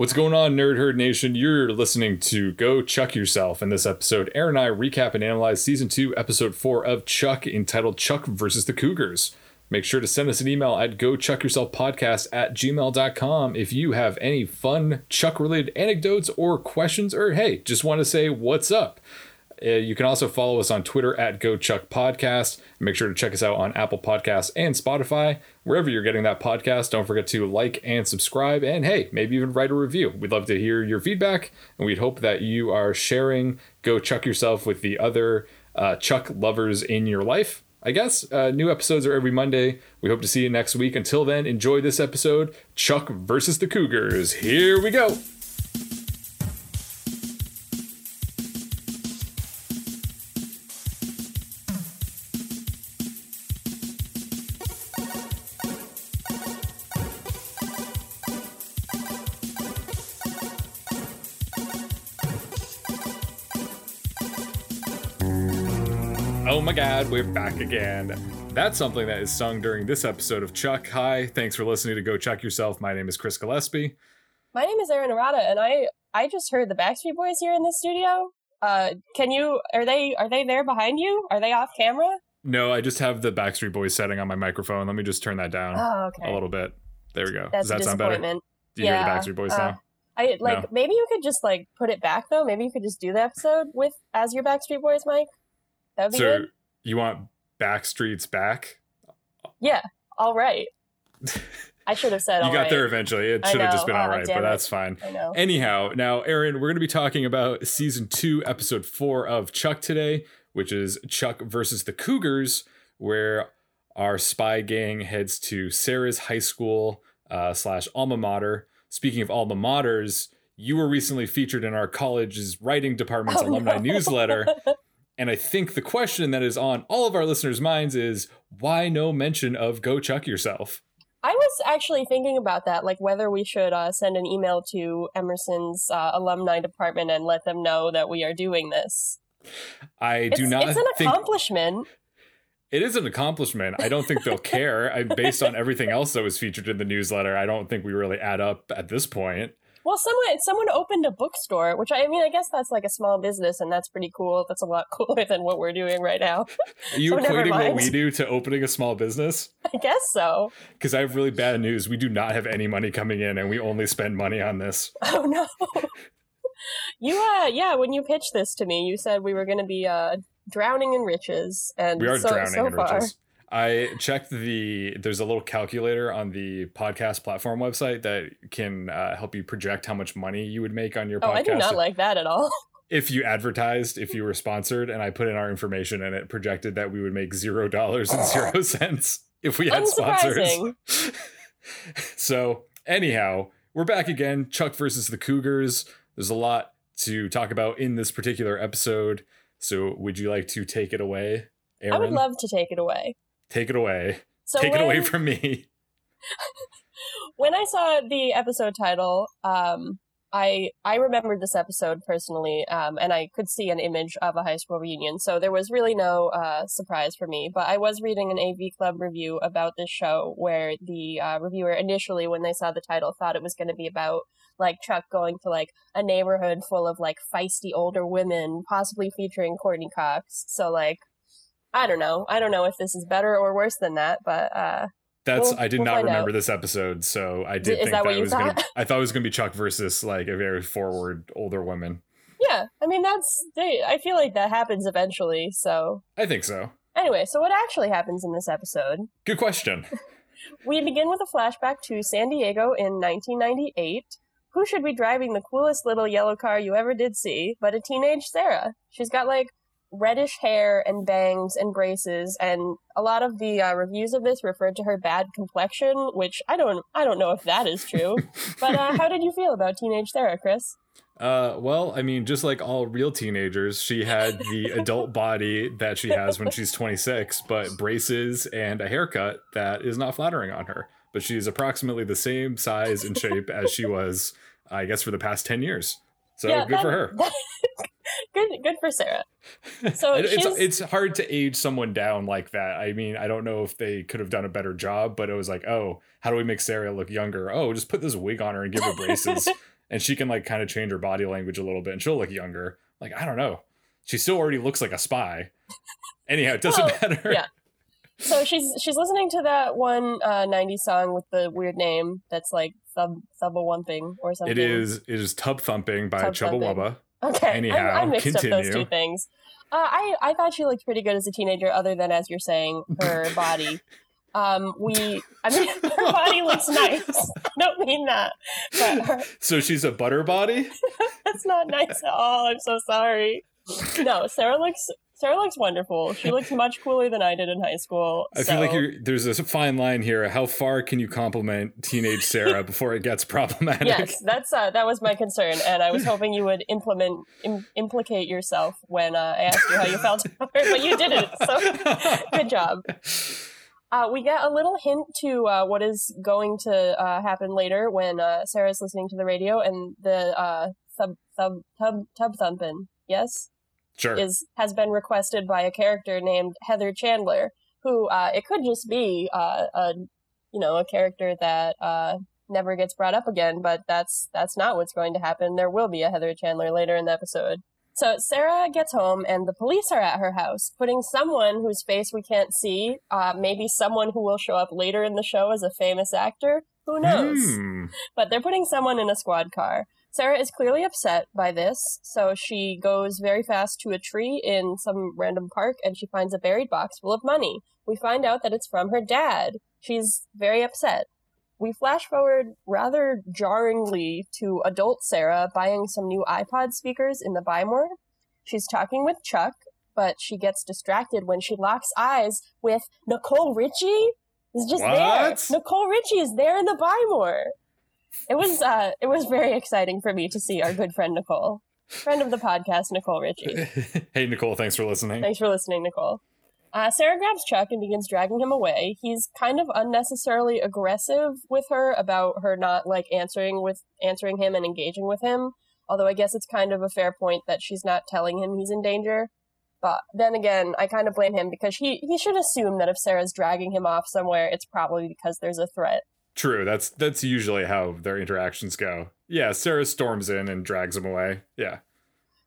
What's going on, Nerd Herd Nation? You're listening to Go Chuck Yourself. In this episode, Erin and I recap and analyze season two, episode four of Chuck, entitled Chuck versus the Cougars. Make sure to send us an email at gochuckyourselfpodcast at gmail.com if you have any fun Chuck related anecdotes or questions, or hey, just want to say what's up. Uh, you can also follow us on Twitter at GoChuckPodcast. Make sure to check us out on Apple Podcasts and Spotify. Wherever you're getting that podcast, don't forget to like and subscribe. And hey, maybe even write a review. We'd love to hear your feedback, and we'd hope that you are sharing Go Chuck Yourself with the other uh, Chuck lovers in your life. I guess uh, new episodes are every Monday. We hope to see you next week. Until then, enjoy this episode Chuck versus the Cougars. Here we go. God, we're back again. That's something that is sung during this episode of Chuck. Hi, thanks for listening to Go Chuck Yourself. My name is Chris Gillespie. My name is Erin Arata, and I I just heard the Backstreet Boys here in the studio. Uh, can you? Are they are they there behind you? Are they off camera? No, I just have the Backstreet Boys setting on my microphone. Let me just turn that down Oh, okay. a little bit. There we go. That's Does that sound better? Do you hear the Backstreet Boys uh, now? I like No. maybe you could just like put it back though. Maybe you could just do the episode with as your Backstreet Boys mic. That would be So good. You want Backstreet's back? Yeah. All right. I should have said. you all got right. there eventually. It should have just been all Oh, right, damn but it. that's fine. I know. Anyhow, now, Erin, we're going to be talking about season two, episode four of Chuck today, which is Chuck versus the Cougars, where our spy gang heads to Sarah's high school uh, slash alma mater. Speaking of alma maters, you were recently featured in our college's writing department's Oh, alumni no. newsletter. And I think the question that is on all of our listeners' minds is why no mention of Go Chuck Yourself? I was actually thinking about that, like whether we should uh, send an email to Emerson's uh, alumni department and let them know that we are doing this. I It's, do not it's an think accomplishment. It is an accomplishment. I don't think they'll care. I, based on everything else that was featured in the newsletter, I don't think we really add up at this point. Well, someone someone opened a bookstore, which I mean, I guess that's like a small business, and that's pretty cool. That's a lot cooler than what we're doing right now. Are you So equating what we do to opening a small business? I guess so. Because I have really bad news. We do not have any money coming in, and we only spend money on this. Oh no. you uh yeah, when you pitched this to me, you said we were going to be uh drowning in riches, and We are so, drowning so in far, riches. I checked the. There's a little calculator on the podcast platform website that can uh, help you project how much money you would make on your Oh, podcast I do not like that at all. if you advertised, if you were sponsored, and I put in our information and it projected that we would make zero dollars and zero cents if we had sponsors. So, anyhow, we're back again. Chuck versus the Cougars. There's a lot to talk about in this particular episode. So, would you like to take it away, Erin? I would love to take it away. Take it away. So take when, it away from me. when I saw the episode title, um, I I remembered this episode personally, um, and I could see an image of a high school reunion. So there was really no uh, surprise for me. But I was reading an AV Club review about this show, where the uh, reviewer initially, when they saw the title, thought it was going to be about like Chuck going to like a neighborhood full of like feisty older women, possibly featuring Courteney Cox. So like. I don't know. I don't know if this is better or worse than that, but uh, That's We'll- I did we'll not remember out. this episode, so I did Is think that you was gonna thought? I thought it was gonna be Chuck versus like a very forward older woman. Yeah, I mean that's they, I feel like that happens eventually. So I think so. anyway, so what actually happens in this episode? Good question. We begin with a flashback to San Diego in 1998. Who should be driving the coolest little yellow car you ever did see but a teenage Sarah? She's got like reddish hair and bangs and braces, and a lot of the uh, reviews of this referred to her bad complexion, which I don't I don't know if that is true. but uh, how did you feel about teenage Sarah, Chris? Uh, well, I mean, just like all real teenagers, she had the adult body that she has when she's 26, but braces and a haircut that is not flattering on her. But she's approximately the same size and shape as she was, I guess, for the past 10 years. So good that- for her. good good for Sarah. So it's it's hard to age someone down like that. I mean, I don't know if they could have done a better job, but it was like, oh, how do we make Sarah look younger? Oh, just put this wig on her and give her braces. and she can like kind of change her body language a little bit and she'll look younger. Like, I don't know. She still already looks like a spy. Anyhow, it doesn't Well, matter. yeah. So she's she's listening to that one uh, 90s song with the weird name that's like thub thubba one thing or something. It is it is Tub Thumping by Chumbawamba. Okay. I- Anyhow, I, mixed up those two things. Uh, I I thought she looked pretty good as a teenager, other than as you're saying her body. Um, we I mean her body looks nice. Don't mean that, her, So she's a butter body? that's not nice at all. I'm so sorry. No, Sarah looks Sarah looks wonderful. She looks much cooler than I did in high school. I feel like you're there's a fine line here. How far can you compliment teenage Sarah before it gets problematic? Yes, that's uh, that was my concern, and I was hoping you would implement Im- implicate yourself when uh, I asked you how you felt about her, but you didn't. So good job. Uh, we get a little hint to uh, what is going to uh, happen later when uh, Sarah's listening to the radio, and the uh, thub thub tub tub thumping. Yes, Sure. is has been requested by a character named Heather Chandler, who uh, it could just be uh, a you know a character that uh, never gets brought up again, but that's that's not what's going to happen. There will be a Heather Chandler later in the episode. So Sarah gets home and the police are at her house, putting someone whose face we can't see, uh, maybe someone who will show up later in the show as a famous actor. Who knows? Hmm. but they're putting someone in a squad car. Sarah is clearly upset by this, so she goes very fast to a tree in some random park and she finds a buried box full of money. We find out that it's from her dad. She's very upset. We flash forward rather jarringly to adult Sarah buying some new iPod speakers in the Buy More. She's talking with Chuck, but she gets distracted when she locks eyes with Nicole Richie. Is just What? there. Nicole Richie is there in the Buy More. It was uh, it was very exciting for me to see our good friend Nicole, friend of the podcast, Nicole Richie. hey Nicole, thanks for listening. Thanks for listening, Nicole. Uh, Sarah grabs Chuck and begins dragging him away. He's kind of unnecessarily aggressive with her about her not like answering with answering him and engaging with him. Although I guess it's kind of a fair point that she's not telling him he's in danger. But then again, I kind of blame him because he he should assume that if Sarah's dragging him off somewhere, it's probably because there's a threat. True. That's that's usually how their interactions go. Yeah, Sarah storms in and drags him away. Yeah.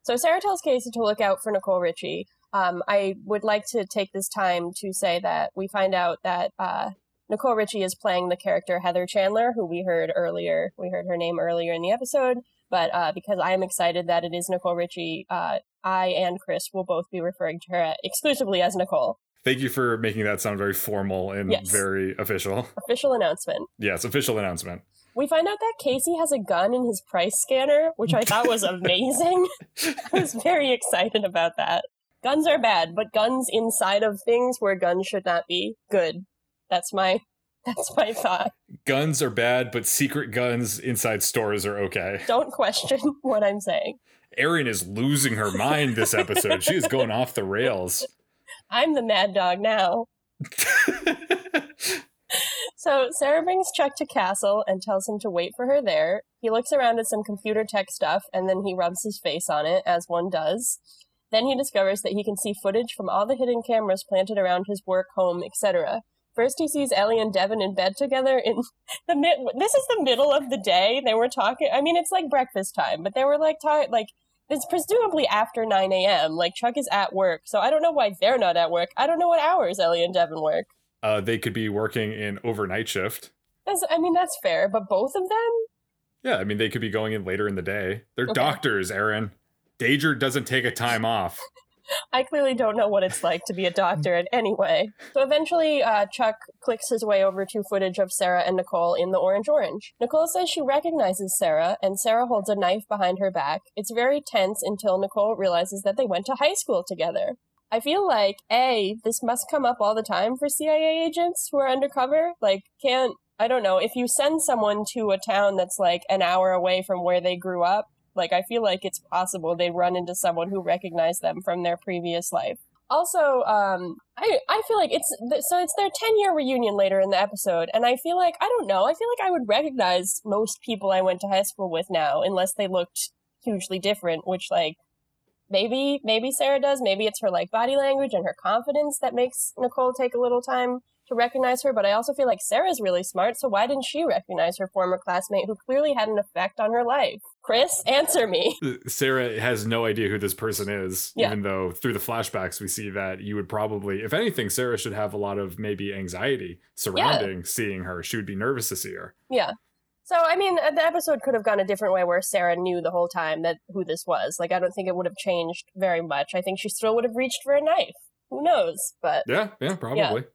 So Sarah tells Casey to look out for Nicole Richie. Um, I would like to take this time to say that we find out that uh, Nicole Richie is playing the character Heather Chandler, who we heard earlier. We heard her name earlier in the episode, but uh, because I am excited that it is Nicole Richie, uh, I and Chris will both be referring to her exclusively as Nicole. Thank you for making that sound very formal and Yes. very official. Official announcement. Yes, official announcement. We find out that Casey has a gun in his price scanner, which I thought was amazing. I was very excited about that. Guns are bad, but guns inside of things where guns should not be good. That's my that's my thought. Guns are bad, but secret guns inside stores are okay. Don't question what I'm saying. Erin is losing her mind this episode. she is going off the rails. I'm the mad dog now. So Sarah brings Chuck to Castle and tells him to wait for her there. He looks around at some computer tech stuff and then he rubs his face on it, as one does. Then he discovers that he can see footage from all the hidden cameras planted around his work, home, etc. First, he sees Ellie and Devon in bed together in the mid. This is the middle of the day. They were talking. I mean, it's like breakfast time, but they were like ta- like it's presumably after 9 a.m. Like Chuck is at work, so I don't know why they're not at work. I don't know what hours Ellie and Devon work. uh, they could be working in overnight shift. That's, I mean, that's fair, but both of them? Yeah, I mean they could be going in later in the day. They're Okay. doctors, Erin. Danger doesn't take a time off. I clearly don't know what it's like to be a doctor in any way. So eventually, uh, Chuck clicks his way over to footage of Sarah and Nicole in the Orange Orange. Nicole says she recognizes Sarah, and Sarah holds a knife behind her back. It's very tense until Nicole realizes that they went to high school together. I feel like, A, this must come up all the time for CIA agents who are undercover. Like, can't, I don't know, if you send someone to a town that's like an hour away from where they grew up, like, I feel like it's possible they run into someone who recognized them from their previous life. Also, um, I I feel like it's th- so it's their ten year reunion later in the episode, and I feel like I don't know. I feel like I would recognize most people I went to high school with now, unless they looked hugely different. Which like maybe maybe Sarah does. Maybe it's her like body language and her confidence that makes Nicole take a little time to recognize her, but I also feel like Sarah's really smart, so why didn't she recognize her former classmate who clearly had an effect on her life? Chris, answer me. Sarah has no idea who this person is, Yeah. even though through the flashbacks we see that you would probably, if anything, Sarah should have a lot of maybe anxiety surrounding seeing her. She would be nervous to see her. Yeah. So I mean, uh, the episode could have gone a different way, where Sarah knew the whole time that who this was. Like, I don't think it would have changed very much. I think she still would have reached for a knife. Who knows? But Yeah, yeah, probably.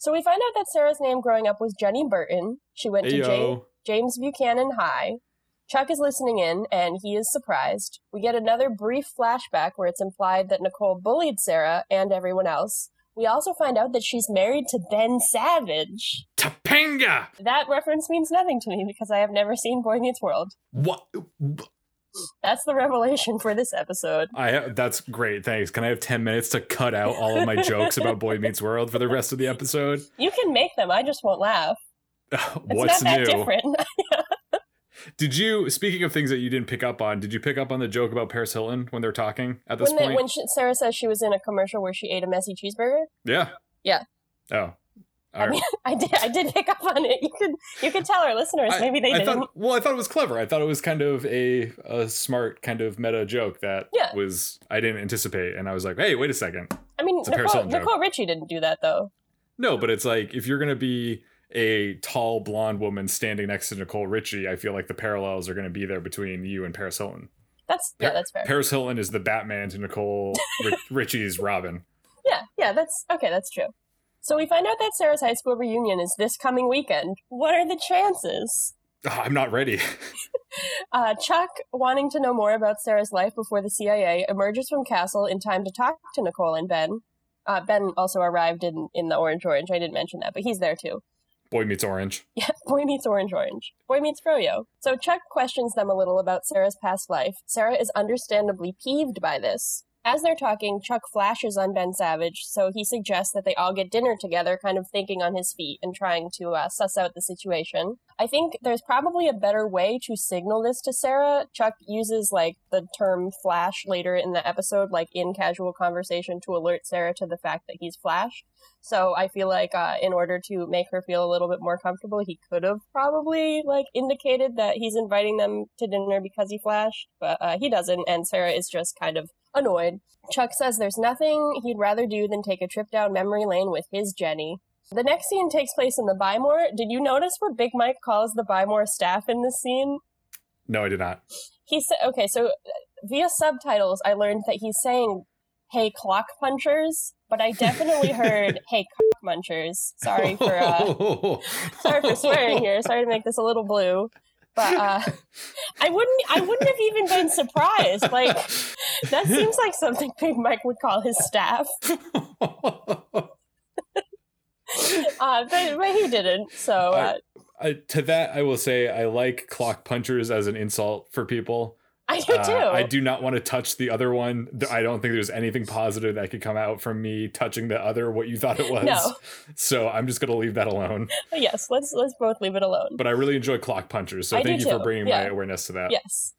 So we find out that Sarah's name growing up was Jenny Burton. She went to Ja- James Buchanan High. Chuck is listening in, and he is surprised. We get another brief flashback where it's implied that Nicole bullied Sarah and everyone else. We also find out that she's married to Ben Savage. Topanga! That reference means nothing to me because I have never seen Boy Meets World. What? That's the revelation for this episode. I that's great. Thanks. Can I have 10 minutes to cut out all of my jokes about Boy Meets World for the rest of the episode? You can make them, I just won't laugh. It's What's new? different. Did you, speaking of things that you didn't pick up on, did you pick up on the joke about Paris Hilton when they're talking at this when, they, point? when she, Sarah says she was in a commercial where she ate a messy cheeseburger, yeah. Yeah. Oh. I mean, I did. I did pick up on it. You could, you could tell our listeners. Maybe they I didn't. Thought, well, I thought it was clever. I thought it was kind of a, a smart kind of meta joke that Yeah. was I didn't anticipate, and I was like, hey, wait a second. I mean, It's a Paris Nicole. Nicole Richie didn't do that though. No, but it's like if you're gonna be a tall blonde woman standing next to Nicole Richie, I feel like the parallels are gonna be there between you and Paris Hilton. That's yeah, that's fair. Paris Hilton is the Batman to Nicole Richie's Robin. yeah, yeah, that's okay. That's true. So we find out that Sarah's high school reunion is this coming weekend. What are the chances? Ah, I'm not ready. Uh, Chuck, wanting to know more about Sarah's life before the CIA, emerges from Castle in time to talk to Nicole and Ben. Uh, ben also arrived in, in the Orange Orange. I didn't mention that, but he's there too. Boy meets orange. Yeah, Boy meets Orange Orange. Boy meets Froyo. So Chuck questions them a little about Sarah's past life. Sarah is understandably peeved by this. As they're talking, Chuck flashes on Ben Savage, so he suggests that they all get dinner together, kind of thinking on his feet and trying to uh, suss out the situation. I think there's probably a better way to signal this to Sarah. Chuck uses like the term flash later in the episode, like in casual conversation, to alert Sarah to the fact that he's flashed. So I feel like uh, in order to make her feel a little bit more comfortable, he could have probably like indicated that he's inviting them to dinner because he flashed, but uh, he doesn't, and Sarah is just kind of annoyed. Chuck says there's nothing he'd rather do than take a trip down memory lane with his Jenny. The next scene takes place in the Buy More. Did you notice what Big Mike calls the Buy More staff in this scene? No, I did not. He said, okay, so uh, via subtitles, I learned that he's saying, hey, clock punchers, but I definitely heard, hey, cock munchers. Sorry for, uh, sorry for swearing here. Sorry to make this a little blue. But uh, I wouldn't I wouldn't have even been surprised. Like that seems like something Big Mike would call his staff. Uh, but, but he didn't. So uh, I, to that, I will say I like clock punchers as an insult for people. I do Uh, too. I do not want to touch the other one. I don't think there's anything positive that could come out from me touching the other what you thought it was. No. So I'm just going to leave that alone. Yes, let's let's both leave it alone. But I really enjoy clock punchers. So I thank you for too. bringing my awareness to that. Yes.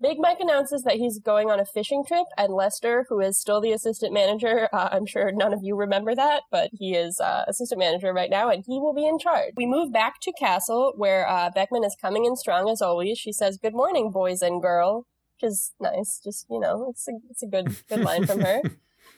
Big Mike announces that he's going on a fishing trip, and Lester, who is still the assistant manager, uh, I'm sure none of you remember that, but he is uh, assistant manager right now, and he will be in charge. We move back to Castle, where uh, Beckman is coming in strong as always. She says, "Good morning, boys and girl," is nice. Just you know, it's a it's a good good line from her.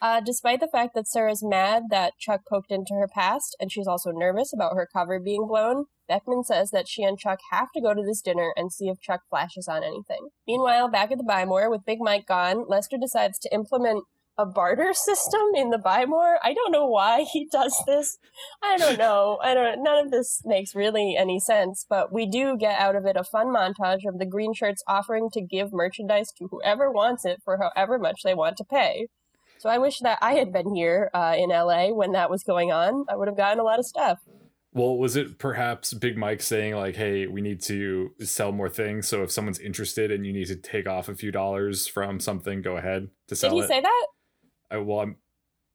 Uh, despite the fact that Sarah's mad that Chuck poked into her past, and she's also nervous about her cover being blown, Beckman says that she and Chuck have to go to this dinner and see if Chuck flashes on anything. Meanwhile, back at the Buy More, with Big Mike gone, Lester decides to implement a barter system in the Buy More. I don't know why he does this. I don't know. I don't. None of this makes really any sense. But we do get out of it a fun montage of the green shirts offering to give merchandise to whoever wants it for however much they want to pay. So I wish that I had been here uh, in LA when that was going on. I would have gotten a lot of stuff. Well, was it perhaps Big Mike saying like, "Hey, we need to sell more things. So if someone's interested and you need to take off a few dollars from something, go ahead to sell." Did he it." say that? I, well, I'm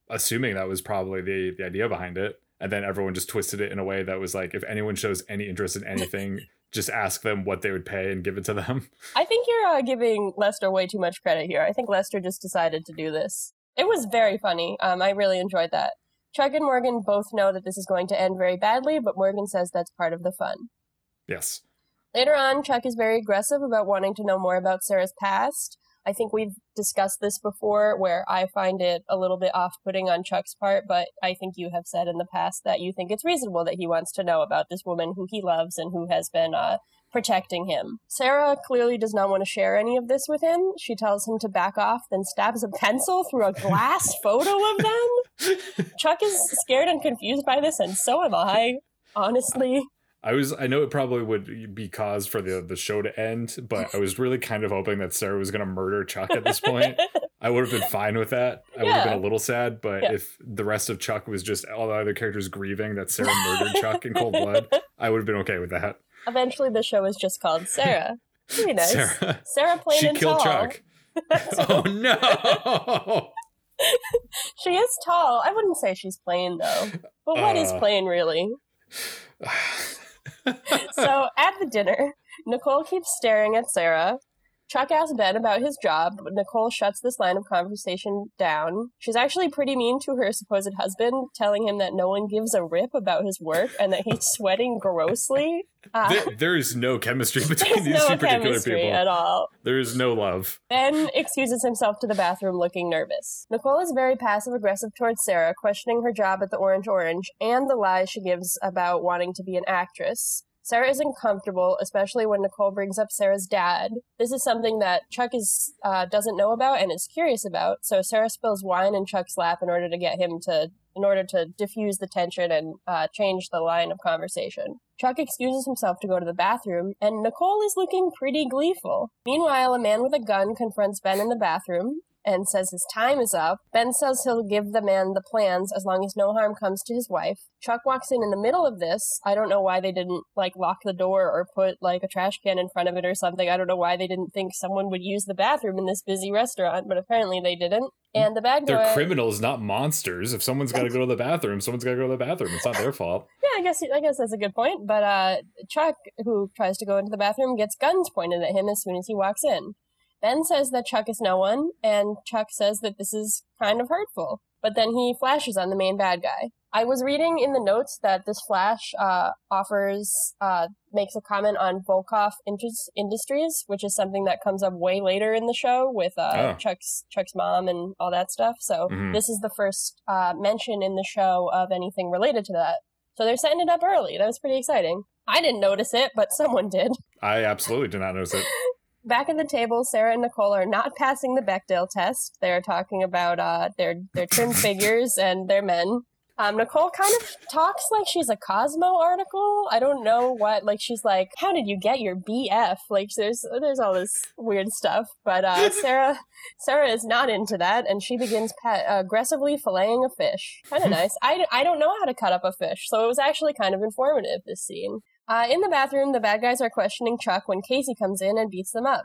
assuming that was probably the the idea behind it, and then everyone just twisted it in a way that was like, if anyone shows any interest in anything, just ask them what they would pay and give it to them. I think you're uh, giving Lester way too much credit here. I think Lester just decided to do this. It was very funny. Um, I really enjoyed that. Chuck and Morgan both know that this is going to end very badly, but Morgan says that's part of the fun. Yes. Later on, Chuck is very aggressive about wanting to know more about Sarah's past. I think we've discussed this before where I find it a little bit off putting on Chuck's part, but I think you have said in the past that you think it's reasonable that he wants to know about this woman who he loves and who has been uh, protecting him. Sarah clearly does not want to share any of this with him. She tells him to back off, then stabs a pencil through a glass photo of them. Chuck is scared and confused by this, and so am I, honestly. I was I know it probably would be cause for the the show to end, but I was really kind of hoping that Sarah was going to murder Chuck at this point. I would have been fine with that. I would have been a little sad, but yeah. if the rest of Chuck was just all the other characters grieving that Sarah murdered Chuck in cold blood, I would have been okay with that. Eventually, the show was just called Sarah. Pretty nice. Sarah, Sarah plain she and killed tall. Chuck. oh no! she is tall. I wouldn't say she's plain though. But what uh, is plain really? so at the dinner, Nicole keeps staring at Sarah. Chuck asks Ben about his job, but Nicole shuts this line of conversation down. She's actually pretty mean to her supposed husband, telling him that no one gives a rip about his work and that he's sweating grossly. Uh, there, there is no chemistry between these no two particular people at all. There is no love. Ben excuses himself to the bathroom looking nervous. Nicole is very passive aggressive towards Sarah, questioning her job at the Orange Orange and the lies she gives about wanting to be an actress. Sarah isn't comfortable, especially when Nicole brings up Sarah's dad. This is something that Chuck is uh, doesn't know about and is curious about. So Sarah spills wine in Chuck's lap in order to get him to, in order to diffuse the tension and uh, change the line of conversation. Chuck excuses himself to go to the bathroom, and Nicole is looking pretty gleeful. Meanwhile, a man with a gun confronts Ben in the bathroom and says his time is up. Ben says he'll give the man the plans as long as no harm comes to his wife. Chuck walks in in the middle of this. I don't know why they didn't like lock the door or put like a trash can in front of it or something. I don't know why they didn't think someone would use the bathroom in this busy restaurant, but apparently they didn't. And the bad guy They're criminals, not monsters. If someone's got to go to the bathroom, someone's got to go to the bathroom. It's not their fault. yeah, I guess I guess that's a good point. But uh, Chuck, who tries to go into the bathroom, gets guns pointed at him as soon as he walks in. Ben says that Chuck is no one, and Chuck says that this is kind of hurtful. But then he flashes on the main bad guy. I was reading in the notes that this flash uh, offers uh, makes a comment on Volkoff Industries, which is something that comes up way later in the show with uh, oh. Chuck's Chuck's mom and all that stuff. So mm-hmm. this is the first uh, mention in the show of anything related to that. So they're setting it up early. That was pretty exciting. I didn't notice it, but someone did. I absolutely did not notice it. back at the table, Sarah and Nicole are not passing the Bechdel test. They're talking about uh, their their trim figures and their men. Um, Nicole kind of talks like she's a Cosmo article. I don't know what. Like she's like, "How did you get your BF?" Like there's there's all this weird stuff. But uh, Sarah Sarah is not into that, and she begins pet, aggressively filleting a fish. Kind of nice. I, I don't know how to cut up a fish, so it was actually kind of informative. This scene. Uh, in the bathroom, the bad guys are questioning Chuck when Casey comes in and beats them up.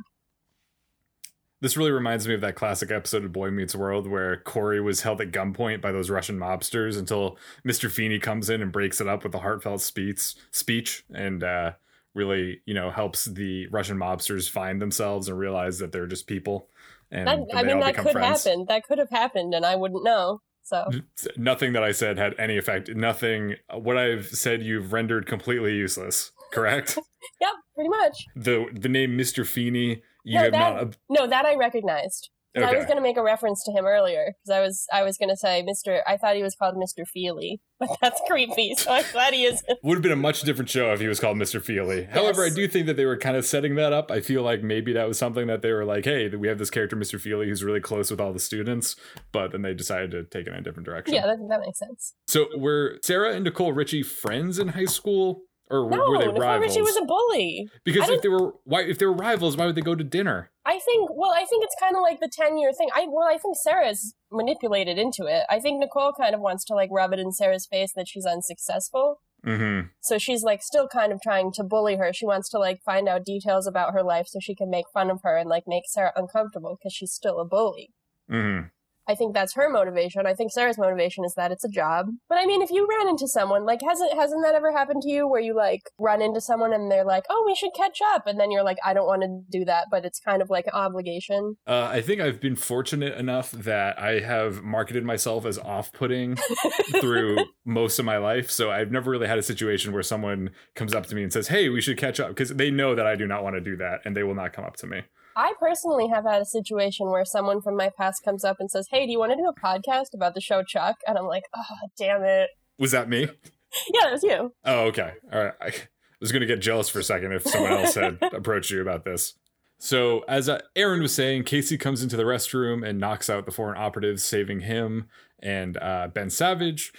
This really reminds me of that classic episode of Boy Meets World where Cory was held at gunpoint by those Russian mobsters until Mr. Feeney comes in and breaks it up with a heartfelt speech, speech and uh, really, you know, helps the Russian mobsters find themselves and realize that they're just people. And that, I mean, that could friends. happen. That could have happened, and I wouldn't know. So nothing that I said had any effect. Nothing. What I've said you've rendered completely useless. Correct. yep, pretty much. The the name Mr. Feeney. You no, have that, not. No, that I recognized. Okay. I was going to make a reference to him earlier because I was I was going to say Mr. I thought he was called Mr. Feely, but oh. that's creepy. So I'm glad he is. Would have been a much different show if he was called Mr. Feely. Yes. However, I do think that they were kind of setting that up. I feel like maybe that was something that they were like, "Hey, we have this character, Mr. Feely, who's really close with all the students," but then they decided to take it in a different direction. Yeah, that, that makes sense. So were Sarah and Nicole Richie friends in high school? Or no, were they Nicole rivals? Richie was a bully. Because if they were why if they were rivals, why would they go to dinner? I think well, I think it's kind of like the ten year thing. I well, I think Sarah's manipulated into it. I think Nicole kind of wants to like rub it in Sarah's face that she's unsuccessful. Mm-hmm. So she's like still kind of trying to bully her. She wants to like find out details about her life so she can make fun of her and like make Sarah uncomfortable because she's still a bully. Mm-hmm. I think that's her motivation. I think Sarah's motivation is that it's a job. But I mean, if you ran into someone, like, hasn't hasn't that ever happened to you, where you like run into someone and they're like, "Oh, we should catch up," and then you're like, "I don't want to do that," but it's kind of like an obligation. Uh, I think I've been fortunate enough that I have marketed myself as off-putting through most of my life, so I've never really had a situation where someone comes up to me and says, "Hey, we should catch up," because they know that I do not want to do that, and they will not come up to me. I personally have had a situation where someone from my past comes up and says, "Hey, do you want to do a podcast about the show Chuck?" And I'm like, "Oh, damn it." Was that me? yeah, that was you. Oh, okay. All right. I was going to get jealous for a second if someone else had approached you about this. So, as uh, Erin was saying, Casey comes into the restroom and knocks out the foreign operatives, saving him and uh, Ben Savage.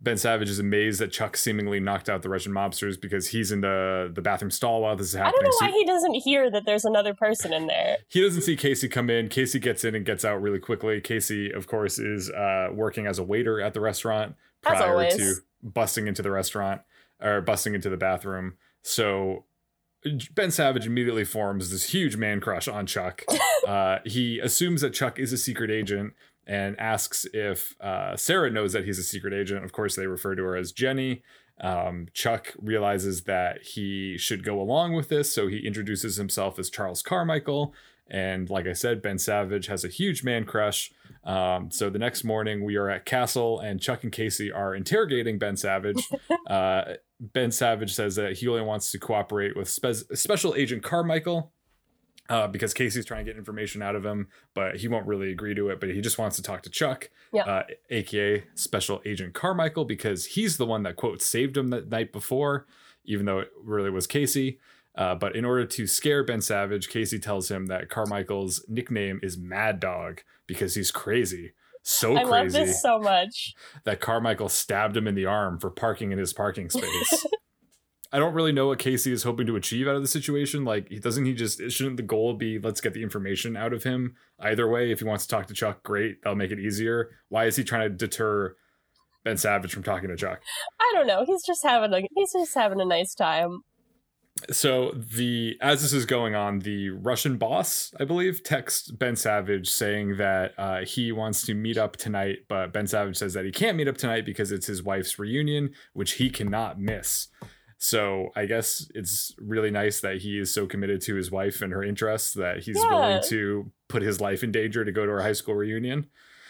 Ben Savage is amazed that Chuck seemingly knocked out the Russian mobsters because he's in the, the bathroom stall while this is happening. I don't know why so he doesn't hear that there's another person in there. He doesn't see Casey come in. Casey gets in and gets out really quickly. Casey, of course, is uh, working as a waiter at the restaurant prior to busting into the restaurant or busting into the bathroom. So Ben Savage immediately forms this huge man crush on Chuck. uh, he assumes that Chuck is a secret agent and asks if uh, Sarah knows that he's a secret agent. Of course, they refer to her as Jenny. Um, Chuck realizes that he should go along with this, so he introduces himself as Charles Carmichael. And like I said, Ben Savage has a huge man crush. Um, so the next morning, we are at Castle, and Chuck and Casey are interrogating Ben Savage. Uh, ben Savage says that he only wants to cooperate with Spe- Special Agent Carmichael uh, because Casey's trying to get information out of him, but he won't really agree to it. But he just wants to talk to Chuck, uh, aka Special Agent Carmichael, because he's the one that quote saved him the night before, even though it really was Casey. Uh, but in order to scare Ben Savage, Casey tells him that Carmichael's nickname is Mad Dog because he's crazy. So I crazy. I love this so much. That Carmichael stabbed him in the arm for parking in his parking space. I don't really know what Casey is hoping to achieve out of the situation. Like, doesn't he just shouldn't the goal be let's get the information out of him either way? If he wants to talk to Chuck, great, that'll make it easier. Why is he trying to deter Ben Savage from talking to Chuck? I don't know. He's just having a he's just having a nice time. So the as this is going on, the Russian boss, I believe, texts Ben Savage saying that uh, he wants to meet up tonight, but Ben Savage says that he can't meet up tonight because it's his wife's reunion, which he cannot miss. So I guess it's really nice that he is so committed to his wife and her interests that he's yeah. willing to put his life in danger to go to her high school reunion.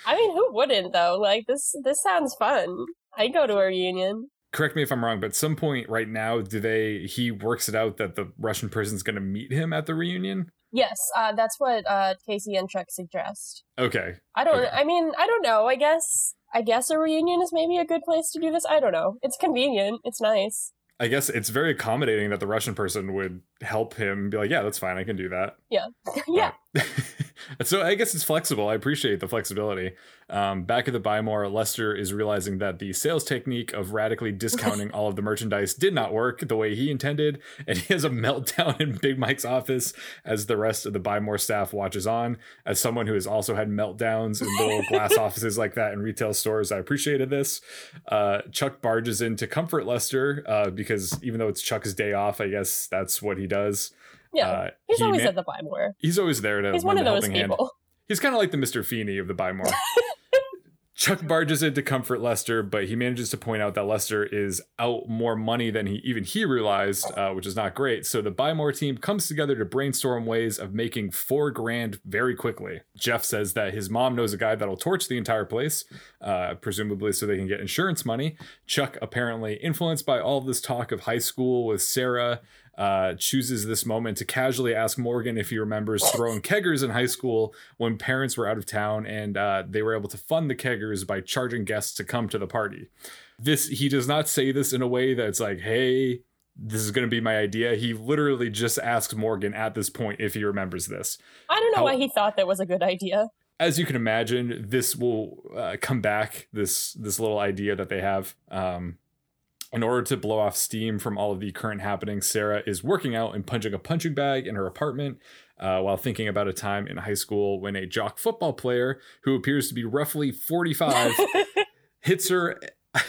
I mean, who wouldn't though? Like this this sounds fun. I'd go to a reunion. Correct me if I'm wrong, but some point right now, do they he works it out that the Russian person's gonna meet him at the reunion? Yes, uh, that's what uh, Casey and Chuck suggest. Okay. I don't okay. I mean, I don't know. I guess I guess a reunion is maybe a good place to do this. I don't know. It's convenient. It's nice. I guess it's very accommodating that the Russian person would help him be like, yeah, that's fine. I can do that. Yeah. yeah. Uh, so I guess it's flexible. I appreciate the flexibility. Um, back at the Buy More, Lester is realizing that the sales technique of radically discounting all of the merchandise did not work the way he intended, and he has a meltdown in Big Mike's office as the rest of the Buy More staff watches on. As someone who has also had meltdowns in little glass offices like that in retail stores, I appreciated this. Uh, Chuck barges in to comfort Lester uh, because even though it's Chuck's day off, I guess that's what he does. Yeah, uh, he's he always at the Buy More. He's always there to. He's one of those people. Hand. He's kind of like the Mr. Feeney of the Buy More. Chuck barges in to comfort Lester, but he manages to point out that Lester is out more money than he even he realized, uh, which is not great. So the Buy More team comes together to brainstorm ways of making four grand very quickly. Jeff says that his mom knows a guy that'll torch the entire place, uh, presumably so they can get insurance money. Chuck, apparently influenced by all this talk of high school with Sarah, uh, chooses this moment to casually ask Morgan if he remembers throwing keggers in high school when parents were out of town and uh, they were able to fund the keggers by charging guests to come to the party. This he does not say this in a way that's like, "Hey, this is going to be my idea." He literally just asks Morgan at this point if he remembers this. I don't know How, why he thought that was a good idea. As you can imagine, this will uh, come back. This this little idea that they have. Um, in order to blow off steam from all of the current happenings, Sarah is working out and punching a punching bag in her apartment uh, while thinking about a time in high school when a jock football player who appears to be roughly 45 hits her,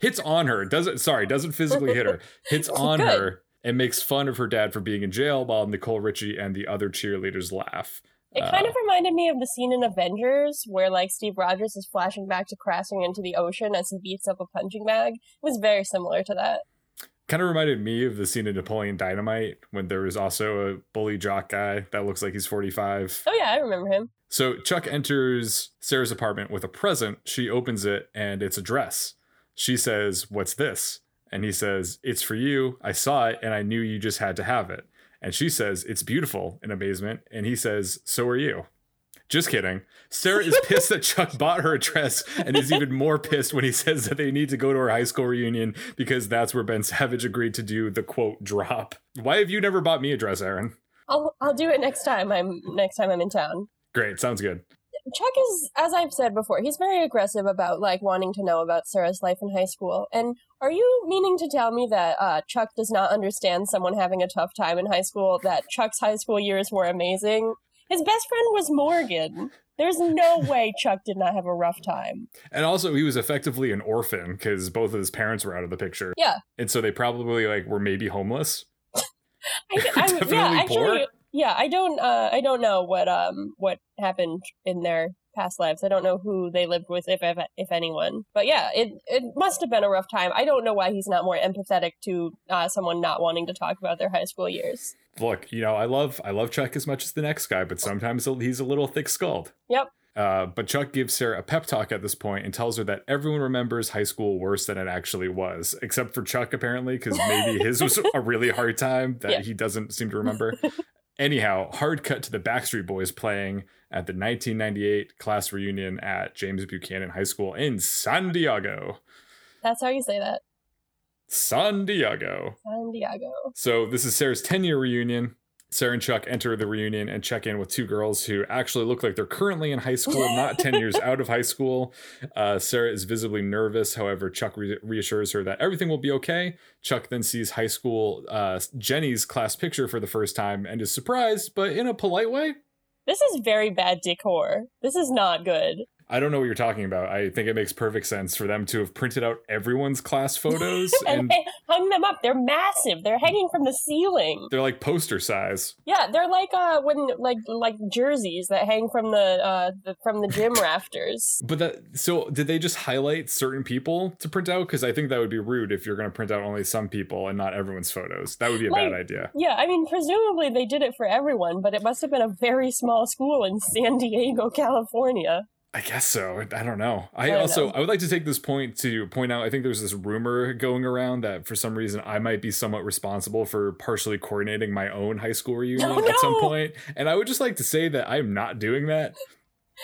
hits on her, doesn't, sorry, doesn't physically hit her, hits on Good. her and makes fun of her dad for being in jail while Nicole Richie and the other cheerleaders laugh. It Uh, kind of reminded me of the scene in Avengers where like Steve Rogers is flashing back to crashing into the ocean as he beats up a punching bag. It was very similar to that. kind of reminded me of the scene in Napoleon Dynamite when there was also a bully jock guy that looks like he's 45. Oh yeah, I remember him. So Chuck enters Sarah's apartment with a present. She opens it and it's a dress. She says, What's this? And he says, It's for you. I saw it and I knew you just had to have it. And she says, It's beautiful in amazement. And he says, So are you. Just kidding. Sarah is pissed that Chuck bought her a dress and is even more pissed when he says that they need to go to her high school reunion because that's where Ben Savage agreed to do the quote drop. Why have you never bought me a dress, Erin? I'll I'll do it next time I'm next time I'm in town. Great, sounds good. Chuck is, as I've said before, he's very aggressive about like wanting to know about Sarah's life in high school. And are you meaning to tell me that uh, Chuck does not understand someone having a tough time in high school? That Chuck's high school years were amazing. His best friend was Morgan. There's no way Chuck did not have a rough time. And also, he was effectively an orphan because both of his parents were out of the picture. Yeah. And so they probably like were maybe homeless. I, I, Definitely yeah, actually, poor. Yeah. I don't, uh, I don't know what, um, what happened in their past lives. I don't know who they lived with, if if, anyone. But yeah, it it must have been a rough time. I don't know why he's not more empathetic to uh, someone not wanting to talk about their high school years. Look, you know, I love I love Chuck as much as the next guy, but sometimes he's a little thick skulled. Yep. Uh, but Chuck gives Sarah a pep talk at this point and tells her that everyone remembers high school worse than it actually was, except for Chuck, apparently, because maybe his was a really hard time that Yeah. he doesn't seem to remember. Anyhow, hard cut to the Backstreet Boys playing at the 1998 class reunion at James Buchanan High School in San Diego. That's how you say that, San Diego. San Diego. So this is Sarah's 10 year reunion. Sarah and Chuck enter the reunion and check in with two girls who actually look like they're currently in high school, not 10 years out of high school. Uh, Sarah is visibly nervous. However, Chuck re- reassures her that everything will be okay. Chuck then sees high school uh, Jenny's class picture for the first time and is surprised, but in a polite way. This is very bad decor. This is not good. I don't know what you're talking about. I think it makes perfect sense for them to have printed out everyone's class photos and and hung them up. They're massive. They're hanging from the ceiling. they're like poster size. Yeah, they're like uh when like like jerseys that hang from the uh the, from the gym rafters. But that so did they just highlight certain people to print out? Because I think that would be rude if you're going to print out only some people and not everyone's photos. That would be a Like- bad idea. Yeah, I mean presumably they did it for everyone, but it must have been a very small school in San Diego, California. I guess so. I don't know. I, I don't also know. I would like to take this point to point out. I think there's this rumor going around that for some reason I might be somewhat responsible for partially coordinating my own high school reunion Oh, at some point. and I would just like to say that I'm not doing that.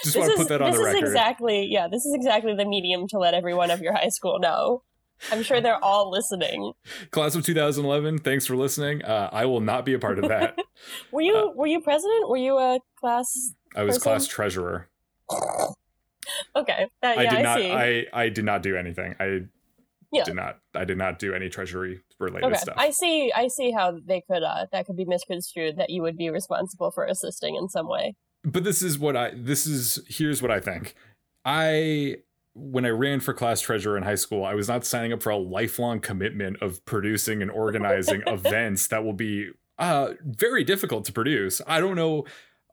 Just want to put that on this the is record. exactly yeah, this is exactly the medium to let everyone of your high school know. I'm sure they're all listening. Class of 2011. Thanks for listening. Uh, I will not be a part of that. Were you Uh, were you president? Were you a class I was Person? class treasurer. Okay. That, I did I not. see. I I did not do anything. I Yeah. did not. I did not do any treasury related okay. stuff. I see I see how they could uh that could be misconstrued that you would be responsible for assisting in some way. but this is what I. This is here's what I think. I when I ran for class treasurer in high school, I was not signing up for a lifelong commitment of producing and organizing events that will be uh very difficult to produce. I don't know.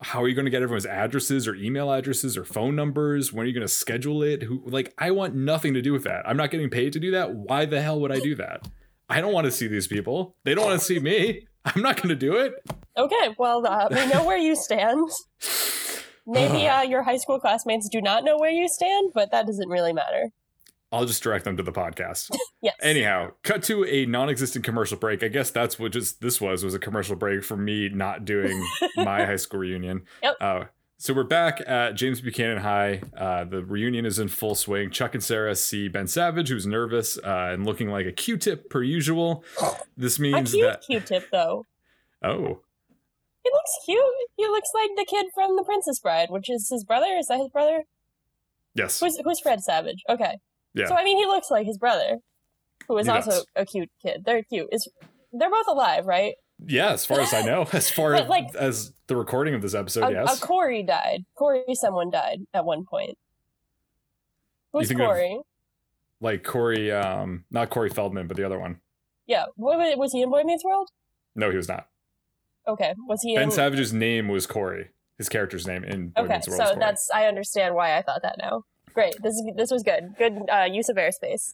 How are you going to get everyone's addresses or email addresses or phone numbers? When are you going to schedule it? Who like I want nothing to do with that. I'm not getting paid to do that. Why the hell would I do that? I don't want to see these people. They don't want to see me. I'm not going to do it. Okay, well uh, we know where you stand. Maybe uh, your high school classmates do not know where you stand, but that doesn't really matter. I'll just direct them to the podcast. Yes. Anyhow, cut to a non-existent commercial break. I guess that's what just this was was a commercial break for me not doing my high school reunion. Yep. Uh, so we're back at James Buchanan High. Uh, the reunion is in full swing. Chuck and Sarah see Ben Savage, who's nervous uh, and looking like a Q-tip per usual. This a means cute that Q-tip though. oh, He looks cute. He looks like the kid from The Princess Bride, which is his brother. Is that his brother? yes, Who's who's Fred Savage? Okay. Yeah. So I mean, he looks like his brother, who is He also does. a cute kid. They're cute. Is they're both alive, right? yeah. As far as I know, as far But, like- as the recording of this episode, a, yes. a Corey died. Corey, someone died at one point. Who's think of- Corey? like Corey, um, not Corey Feldman, but the other one. Yeah, what, was he in Boy Meets World? No, he was not. Okay, was he Ben in? Savage's name was Cory. his character's name in Boy Okay, Meets World Okay, so that's I understand why I thought that now. Great. This is this was good. Good uh, use of airspace.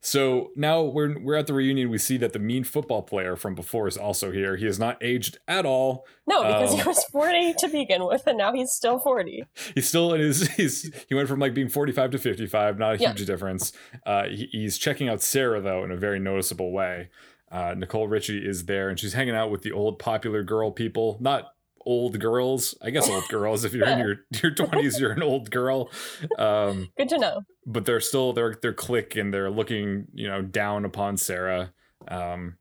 So now we're we're at the reunion. We see that the mean football player from before is also here. He has not aged at all. No, because he Um, was 40 to begin with, and now he's still 40. He's still in his. He's he went from like being forty five to fifty five. Not a Yeah. huge difference. Uh, he, he's checking out Sarah though in a very noticeable way. Uh, Nicole Richie is there, and she's hanging out with the old popular girl people. Not old girls, I guess old girls. If you're in your your twenties, you're an old girl. Um, Good to know. but they're still they're they're click and they're looking you know down upon Sarah. Um,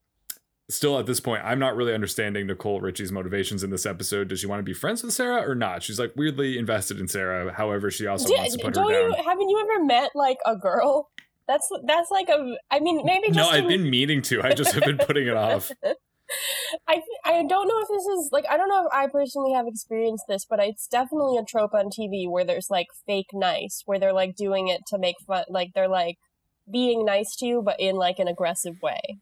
still at this point, I'm not really understanding Nicole Richie's motivations in this episode. Does she want to be friends with Sarah or not? She's like weirdly invested in Sarah. However, she also Do- wants to put her don't down. you haven't you ever met like a girl? That's that's like a. I mean, maybe just no, I've in- been meaning to. I just have been putting it off. I I don't know if this is like I don't know if I personally have experienced this, but it's definitely a trope on TV where there's like fake nice, where they're like doing it to make fun, like they're like being nice to you, but in like an aggressive way.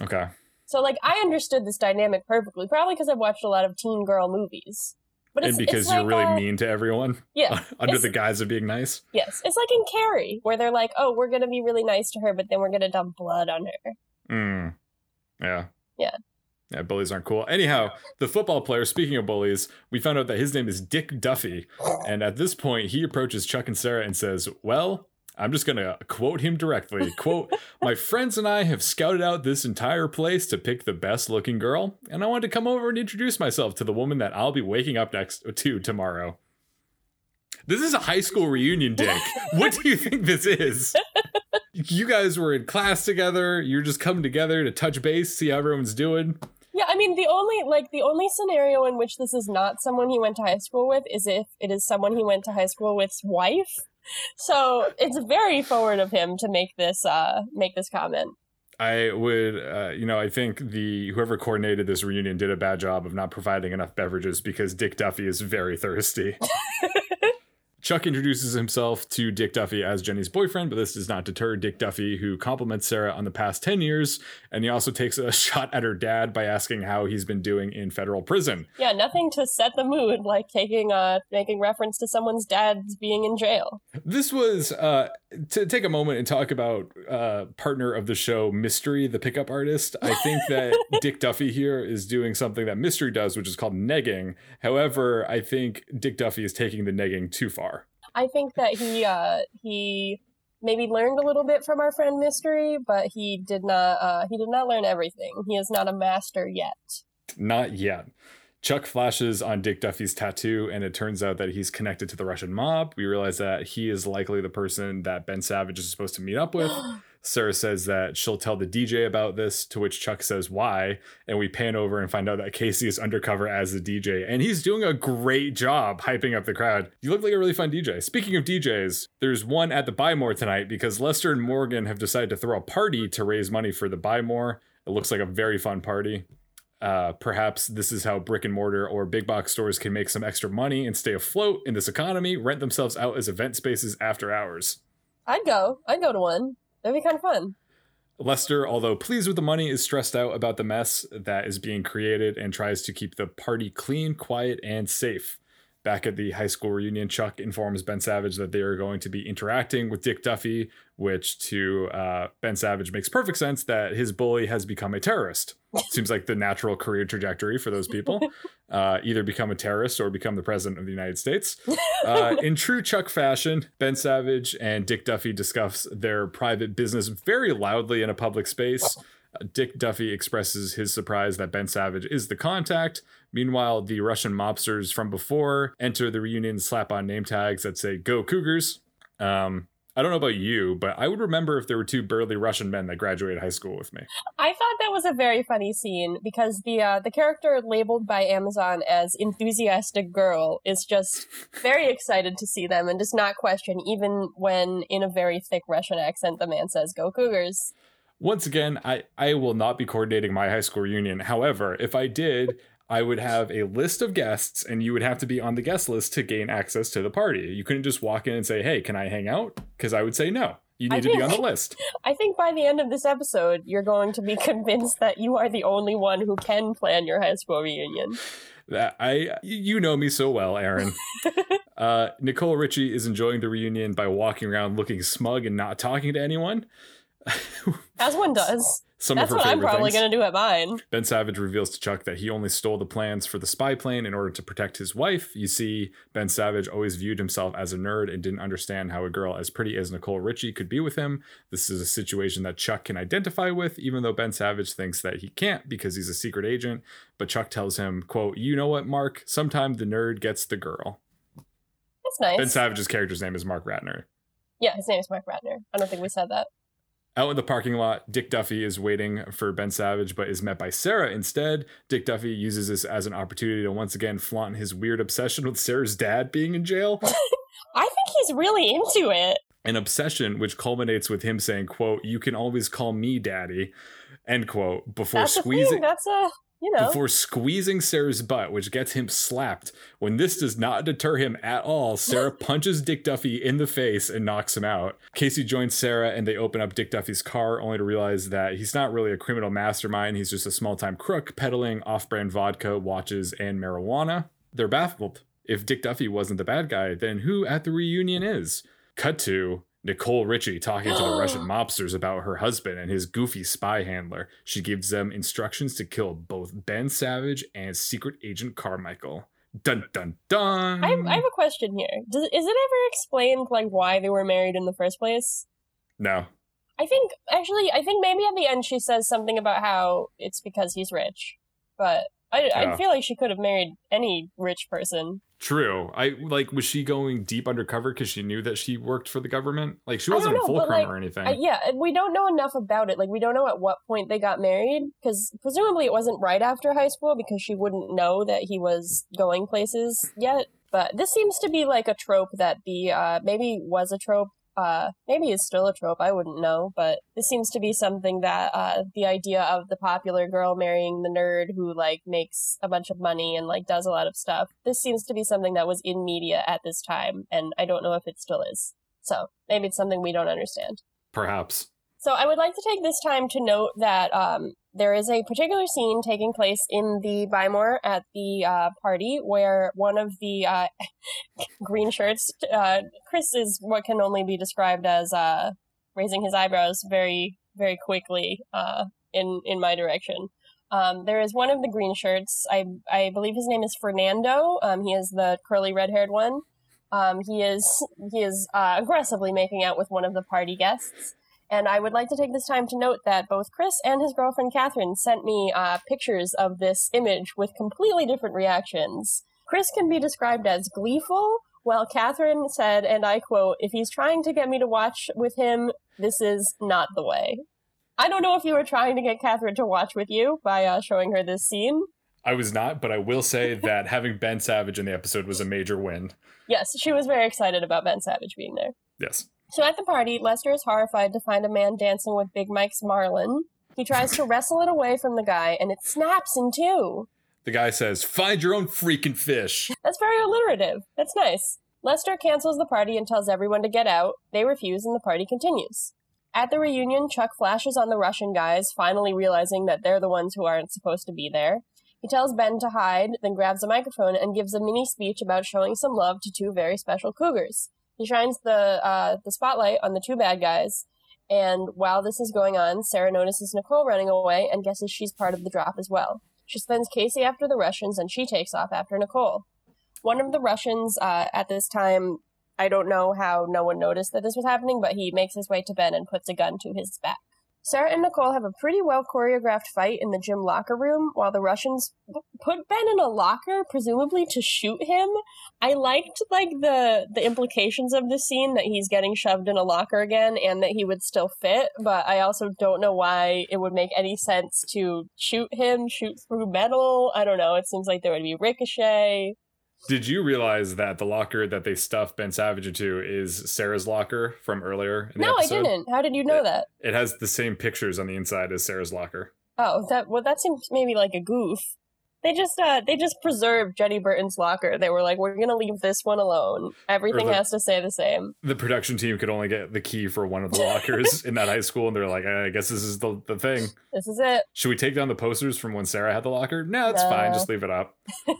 Okay. So like I understood this dynamic perfectly, probably because I've watched a lot of teen girl movies. But it's, and because you're like, really mean to everyone Yeah, under the guise of being nice. yes, it's like in Carrie, where they're like, "Oh, we're gonna be really nice to her, but then we're gonna dump blood on her." Mm. Yeah. Yeah. Yeah, bullies aren't cool. Anyhow, the football player, speaking of bullies, we found out that his name is Dick Duffy. And at this point, he approaches Chuck and Sarah and says, Well, I'm just going to quote him directly. quote, My friends and I have scouted out this entire place to pick the best looking girl, and I wanted to come over and introduce myself to the woman that I'll be waking up next to tomorrow. This is a high school reunion, Dick. what do you think this is? You guys were in class together. You're just coming together to touch base, see how everyone's doing. Yeah, I mean the only like the only scenario in which this is not someone he went to high school with is if it is someone he went to high school with's wife. So it's very forward of him to make this uh make this comment. I would, uh, you know, I think the whoever coordinated this reunion did a bad job of not providing enough beverages because Dick Duffy is very thirsty. Chuck introduces himself to Dick Duffy as Jenny's boyfriend, but this does not deter Dick Duffy, who compliments Sarah on the past 10 years. And he also takes a shot at her dad by asking how he's been doing in federal prison. Yeah, nothing to set the mood like taking uh making reference to someone's dad's being in jail. This was uh, to take a moment and talk about uh, partner of the show, Mystery, the pickup artist. I think that Dick Duffy here is doing something that Mystery does, which is called negging. However, I think Dick Duffy is taking the negging too far. I think that he uh he maybe learned a little bit from our friend Mystery, but he did not uh he did not learn everything. He is not a master yet. Not yet. Chuck flashes on Dick Duffy's tattoo, and it turns out that he's connected to the Russian mob. We realize that he is likely the person that Ben Savage is supposed to meet up with. Sarah says that she'll tell the DJ about this, to which Chuck says why. And we pan over and find out that Casey is undercover as the DJ. And he's doing a great job hyping up the crowd. You look like a really fun DJ. Speaking of DJs, there's one at the Buy More tonight because Lester and Morgan have decided to throw a party to raise money for the Buy More. It looks like a very fun party. Uh, perhaps this is how brick and mortar or big box stores can make some extra money and stay afloat in this economy, rent themselves out as event spaces after hours. I'd go. I'd go to one. That'd be kind of fun. Lester, although pleased with the money, is stressed out about the mess that is being created and tries to keep the party clean, quiet, and safe. Back at the high school reunion, Chuck informs Ben Savage that they are going to be interacting with Dick Duffy, which to uh, Ben Savage makes perfect sense that his bully has become a terrorist. Seems like the natural career trajectory for those people. Uh, either become a terrorist or become the president of the United States. Uh, in true Chuck fashion, Ben Savage and Dick Duffy discuss their private business very loudly in a public space. Dick Duffy expresses his surprise that Ben Savage is the contact. Meanwhile, the Russian mobsters from before enter the reunion slap on name tags that say "Go Cougars." Um, I don't know about you, but I would remember if there were two burly Russian men that graduated high school with me. I thought that was a very funny scene because the uh, the character labeled by Amazon as enthusiastic girl is just very excited to see them and does not question even when in a very thick Russian accent the man says "Go Cougars." Once again, I, I will not be coordinating my high school reunion. However, if I did, I would have a list of guests and you would have to be on the guest list to gain access to the party. You couldn't just walk in and say, hey, can I hang out? Because I would say no. You need to be on the list. I think by the end of this episode, you're going to be convinced that you are the only one who can plan your high school reunion. That I you know me so well, Erin. uh, Nicole Richie is enjoying the reunion by walking around looking smug and not talking to anyone. As one does. Some That's of her what I'm probably going to do at mine. Ben Savage reveals to Chuck that he only stole the plans for the spy plane in order to protect his wife. You see, Ben Savage always viewed himself as a nerd and didn't understand how a girl as pretty as Nicole Richie could be with him. This is a situation that Chuck can identify with, even though Ben Savage thinks that he can't because he's a secret agent. But Chuck tells him, quote, you know what, Mark? Sometimes the nerd gets the girl. That's nice. Ben Savage's character's name is Mark Ratner. yeah, his name is Mark Ratner. I don't think we said that. Out in the parking lot, Dick Duffy is waiting for Ben Savage, but is met by Sarah instead. Dick Duffy uses this as an opportunity to once again flaunt his weird obsession with Sarah's dad being in jail. I think he's really into it. An obsession which culminates with him saying, quote, you can always call me daddy, end quote, before That's squeezing That's a, you know. before squeezing Sarah's butt, which gets him slapped. When this does not deter him at all, Sarah punches Dick Duffy in the face and knocks him out. Casey joins Sarah and they open up Dick Duffy's car, only to realize that he's not really a criminal mastermind. He's just a small time crook peddling off brand vodka, watches, and marijuana. They're baffled. If Dick Duffy wasn't the bad guy, then who at the reunion is? Cut to Nicole Richie talking to the Russian mobsters about her husband and his goofy spy handler. She gives them instructions to kill both Ben Savage and Secret Agent Carmichael. Dun dun dun. I have, I have a question here. Does, is it ever explained like why they were married in the first place? no. I think actually, I think maybe at the end she says something about how it's because he's rich, but I. I feel like she could have married any rich person. True. I like was she going deep undercover because she knew that she worked for the government? Like she wasn't know, but, fulcrum like, or anything. I, yeah, we don't know enough about it. Like we don't know at what point they got married because presumably it wasn't right after high school because she wouldn't know that he was going places yet. But this seems to be like a trope that the uh, maybe was a trope. Uh, maybe is still a trope. I wouldn't know, but this seems to be something that uh, the idea of the popular girl marrying the nerd who like makes a bunch of money and like does a lot of stuff. This seems to be something that was in media at this time, and I don't know if it still is. So maybe it's something we don't understand. Perhaps. So I would like to take this time to note that um, there is a particular scene taking place in the Buy More at the uh, party where one of the uh, green shirts, uh, Chris is what can only be described as uh, raising his eyebrows very, very quickly uh, in in my direction. Um, there is one of the green shirts. I I believe his name is Fernando. Um, he is the curly red haired one. Um, he is he is uh, aggressively making out with one of the party guests. And I would like to take this time to note that both Chris and his girlfriend Catherine sent me uh, pictures of this image with completely different reactions. Chris can be described as gleeful, while Catherine said, and I quote, if he's trying to get me to watch with him, this is not the way. I don't know if you were trying to get Catherine to watch with you by uh, showing her this scene. I was not, but I will say that having Ben Savage in the episode was a major win. Yes, she was very excited about Ben Savage being there. Yes. So at the party, Lester is horrified to find a man dancing with Big Mike's Marlin. He tries to wrestle it away from the guy, and it snaps in two. The guy says, "Find your own freaking fish." That's very alliterative. That's nice. Lester cancels the party and tells everyone to get out. They refuse, and the party continues. At the reunion, Chuck flashes on the Russian guys, finally realizing that they're the ones who aren't supposed to be there. He tells Ben to hide, then grabs a microphone and gives a mini speech about showing some love to two very special cougars. He shines the uh, the spotlight on the two bad guys, and while this is going on, Sarah notices Nicole running away and guesses she's part of the drop as well. She sends Casey after the Russians, and she takes off after Nicole. One of the Russians uh, at this time, I don't know how no one noticed that this was happening, but he makes his way to Ben and puts a gun to his back. Sarah and Nicole have a pretty well choreographed fight in the gym locker room while the Russians put Ben in a locker, presumably to shoot him. I liked like the the implications of the scene that he's getting shoved in a locker again and that he would still fit, but I also don't know why it would make any sense to shoot him, shoot through metal. I don't know. It seems like there would be ricochet. Did you realize that the locker that they stuffed Ben Savage into is Sarah's locker from earlier in the No, I didn't. How did you know that? It has the same pictures on the inside as Sarah's locker. Oh, that well, that seems maybe like a goof. They just uh they just preserved Jenny Burton's locker. They were like, we're gonna leave this one alone. Everything the- has to stay the same. The production team could only get the key for one of the lockers in that high school, and they're like, I guess this is the, the thing. This is it. Should we take down the posters from when Sarah had the locker? No, it's fine. Just leave it up.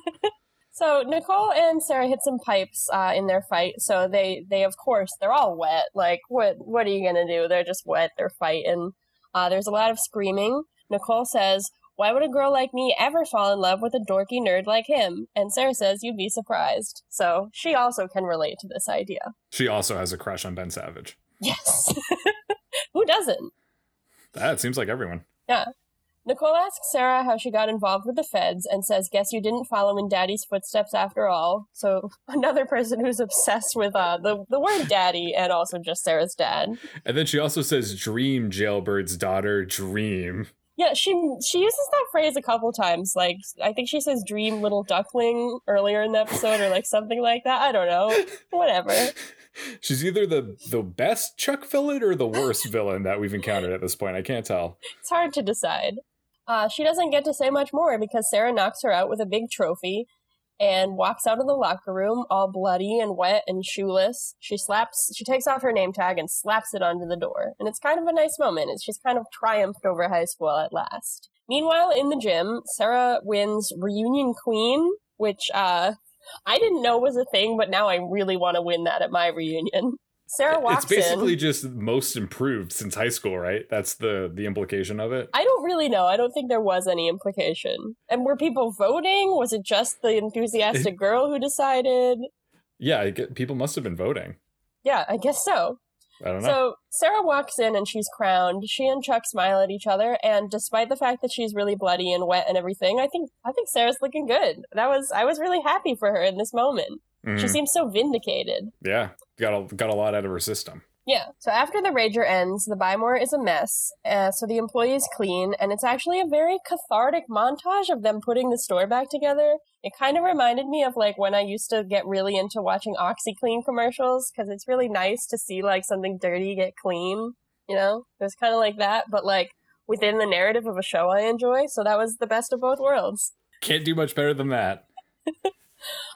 So Nicole and Sarah hit some pipes uh, in their fight. So they they of course they're all wet. Like what what are you gonna do? They're just wet. They're fighting. Uh, there's a lot of screaming. Nicole says, "Why would a girl like me ever fall in love with a dorky nerd like him?" And Sarah says, "You'd be surprised." So she also can relate to this idea. She also has a crush on Ben Savage. Yes. Who doesn't? That seems like everyone. Nicole asks Sarah how she got involved with the feds and says, Guess you didn't follow in daddy's footsteps after all. So, another person who's obsessed with uh, the, the word daddy and also just Sarah's dad. And then she also says, Dream, jailbird's daughter, dream. Yeah, she she uses that phrase a couple times. Like, I think she says dream little duckling earlier in the episode or like something like that. I don't know. Whatever. She's either the the best Chuck villain or the worst villain that we've encountered at this point. I can't tell. It's hard to decide. Uh, she doesn't get to say much more because Sarah knocks her out with a big trophy and walks out of the locker room all bloody and wet and shoeless. She slaps, she takes off her name tag and slaps it onto the door. And it's kind of a nice moment. It's she's kind of triumphed over high school at last. Meanwhile, in the gym, Sarah wins Reunion Queen, which uh, I didn't know was a thing, but now I really want to win that at my reunion. Sarah walks It's basically just most improved since high school, right? That's the the implication of it. I don't really know. I don't think there was any implication. And were people voting? Was it just the enthusiastic girl who decided? Yeah, I get, people must have been voting. Yeah, I guess so. I don't know. So Sarah walks in and she's crowned. She and Chuck smile at each other, and despite the fact that she's really bloody and wet and everything, I think I think Sarah's looking good. That was I was really happy for her in this moment. She Mhm. seems so vindicated. yeah, got a, got a lot out of her system. Yeah. So after the Rager ends, the Buy More is a mess. Uh, so the employees clean, and it's actually a very cathartic montage of them putting the store back together. It kind of reminded me of like when I used to get really into watching OxiClean commercials because it's really nice to see like something dirty get clean. You know, it was kind of like that, but like within the narrative of a show I enjoy. So that was the best of both worlds. Can't do much better than that.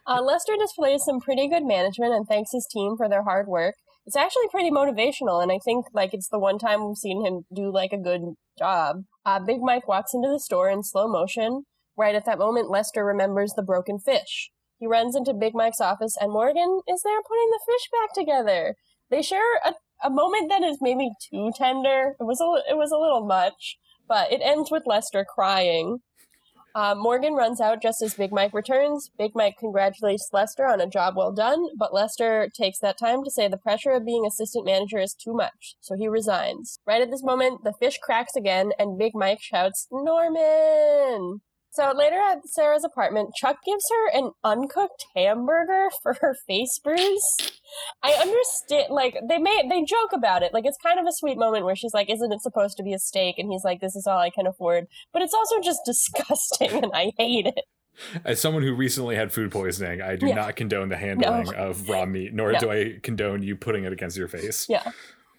Uh, Lester displays some pretty good management and thanks his team for their hard work. It's actually pretty motivational, and I think like it's the one time we've seen him do like a good job. Uh, Big Mike walks into the store in slow motion. Right at that moment, Lester remembers the broken fish. He runs into Big Mike's office, and Morgan is there putting the fish back together. They share a, a moment that is maybe too tender. It was a it was a little much, but it ends with Lester crying. Uh, Morgan runs out just as Big Mike returns. Big Mike congratulates Lester on a job well done, but Lester takes that time to say the pressure of being assistant manager is too much, so he resigns. Right at this moment, the fish cracks again, and Big Mike shouts, Norman! So later at Sarah's apartment, Chuck gives her an uncooked hamburger for her face bruise. I understand, like they may they joke about it, like it's kind of a sweet moment where she's like, "Isn't it supposed to be a steak?" And he's like, "This is all I can afford." But it's also just disgusting, and I hate it. As someone who recently had food poisoning, I do Yeah. not condone the handling No. of raw meat, nor No. do I condone you putting it against your face. Yeah.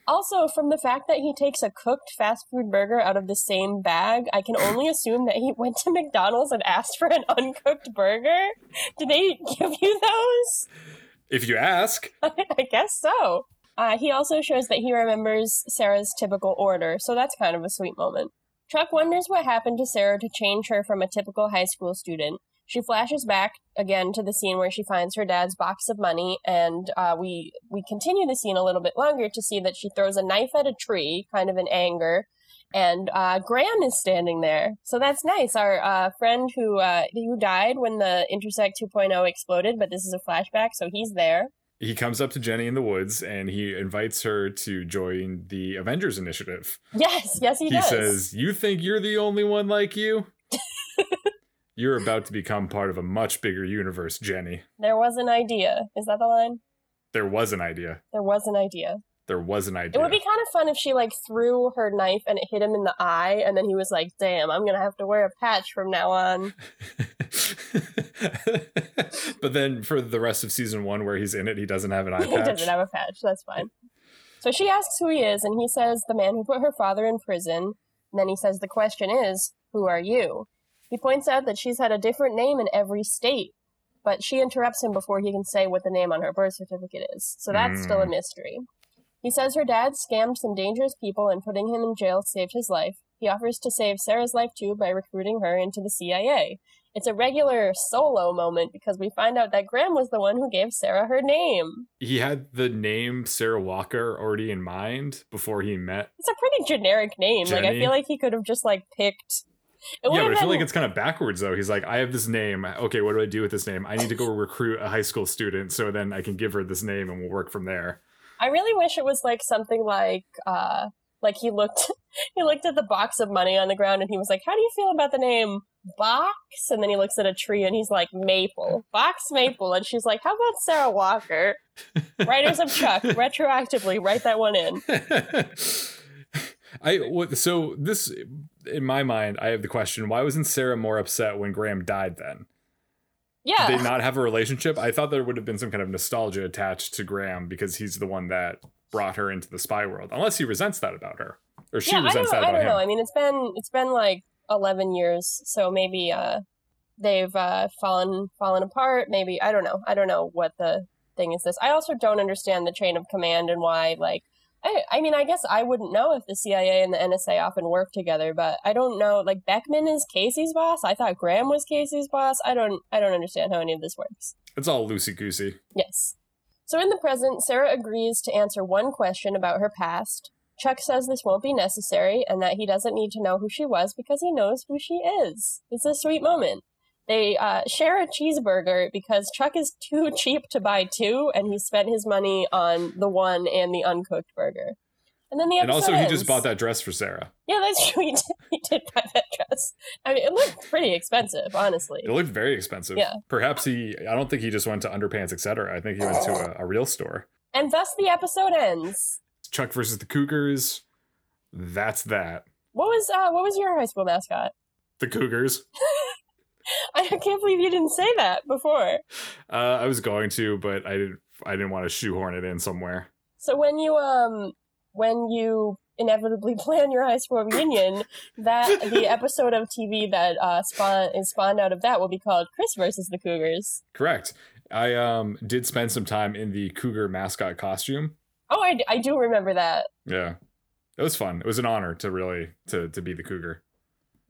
Also, from the fact that he takes a cooked fast food burger out of the same bag, I can only assume that he went to McDonald's and asked for an uncooked burger. Did they give you those? If you ask, I guess so. Uh, he also shows that he remembers Sarah's typical order, so that's kind of a sweet moment. Chuck wonders what happened to Sarah to change her from a typical high school student. She flashes back again to the scene where she finds her dad's box of money, and uh, we we continue the scene a little bit longer to see that she throws a knife at a tree, kind of in anger, and uh, Graham is standing there. So that's nice. Our uh, friend who uh, who died when the Intersect 2.0 exploded, but this is a flashback, so he's there. he comes up to Jenny in the woods and he invites her to join the Avengers Initiative. Yes, yes, he, He does. He says, You think you're the only one like you? You're about to become part of a much bigger universe, Jenny. there was an idea. Is that the line? There was an idea. There was an idea. There was an idea. It would be kind of fun if she like threw her knife and it hit him in the eye, and then he was like, "Damn, I'm gonna have to wear a patch from now on." but then for the rest of season one, where he's in it, he doesn't have an eye he patch. doesn't have a patch. That's fine. So she asks who he is, and he says, "The man who put her father in prison." And then he says, "The question is, who are you?" He points out that she's had a different name in every state, but she interrupts him before he can say what the name on her birth certificate is. So that's still a Mm. mystery. He says her dad scammed some dangerous people and putting him in jail saved his life. He offers to save Sarah's life too by recruiting her into the CIA. It's a regular solo moment because we find out that Graham was the one who gave Sarah her name. He had the name Sarah Walker already in mind before he met. It's a pretty generic name. Like I feel like he could have just like picked. Yeah, but I feel like it's kind of backwards though. He's like, I have this name. Okay, what do I do with this name? I need to go recruit a high school student so then I can give her this name and we'll work from there. I really wish it was like something like uh like he looked he looked at the box of money on the ground and he was like, How do you feel about the name Box? And then he looks at a tree and he's like, Maple. Box Maple. And she's like, How about Sarah Walker? Writers of Chuck, retroactively write that one in. I so this in my mind, I have the question: Why wasn't Sarah more upset when Graham died? Then Yeah. did they not have a relationship? I thought there would have been some kind of nostalgia attached to Graham because he's the one that brought her into the spy world. Unless he resents that about her, or she yeah, I resents that I about don't him. know. I mean, it's been it's been like eleven years, so maybe uh, they've uh, fallen fallen apart. Maybe I don't know. I don't know what the thing is. This I also don't understand the chain of command and why. Like, I I mean, I guess I wouldn't know if the CIA and the NSA often work together, but I don't know. Like Beckman is Casey's boss. I thought Graham was Casey's boss. I don't I don't understand how any of this works. It's all loosey goosey. Yes. So in the present, Sarah agrees to answer one question about her past. Chuck says this won't be necessary and that he doesn't need to know who she was because he knows who she is. It's a sweet moment. They uh, share a cheeseburger because Chuck is too cheap to buy two and he spent his money on the one and the uncooked burger. And then the And also, he just bought that dress for Sarah. Yeah, that's true. He did, he did buy that dress. I mean, it looked pretty expensive, honestly. It looked very expensive. Yeah. Perhaps he. I don't think he just went to Underpants, etc. I think he went to a, a real store. And thus the episode ends. Chuck versus the Cougars. That's that. What was uh, what was your high school mascot? The Cougars. I can't believe you didn't say that before. Uh, I was going to, but I didn't. I didn't want to shoehorn it in somewhere. So when you um when you inevitably plan your high school reunion, that the episode of TV that uh spawn is spawned out of that will be called Chris versus the Cougars. Correct. I um did spend some time in the Cougar mascot costume. Oh, I, I do remember that. Yeah, it was fun. It was an honor to really to to be the Cougar.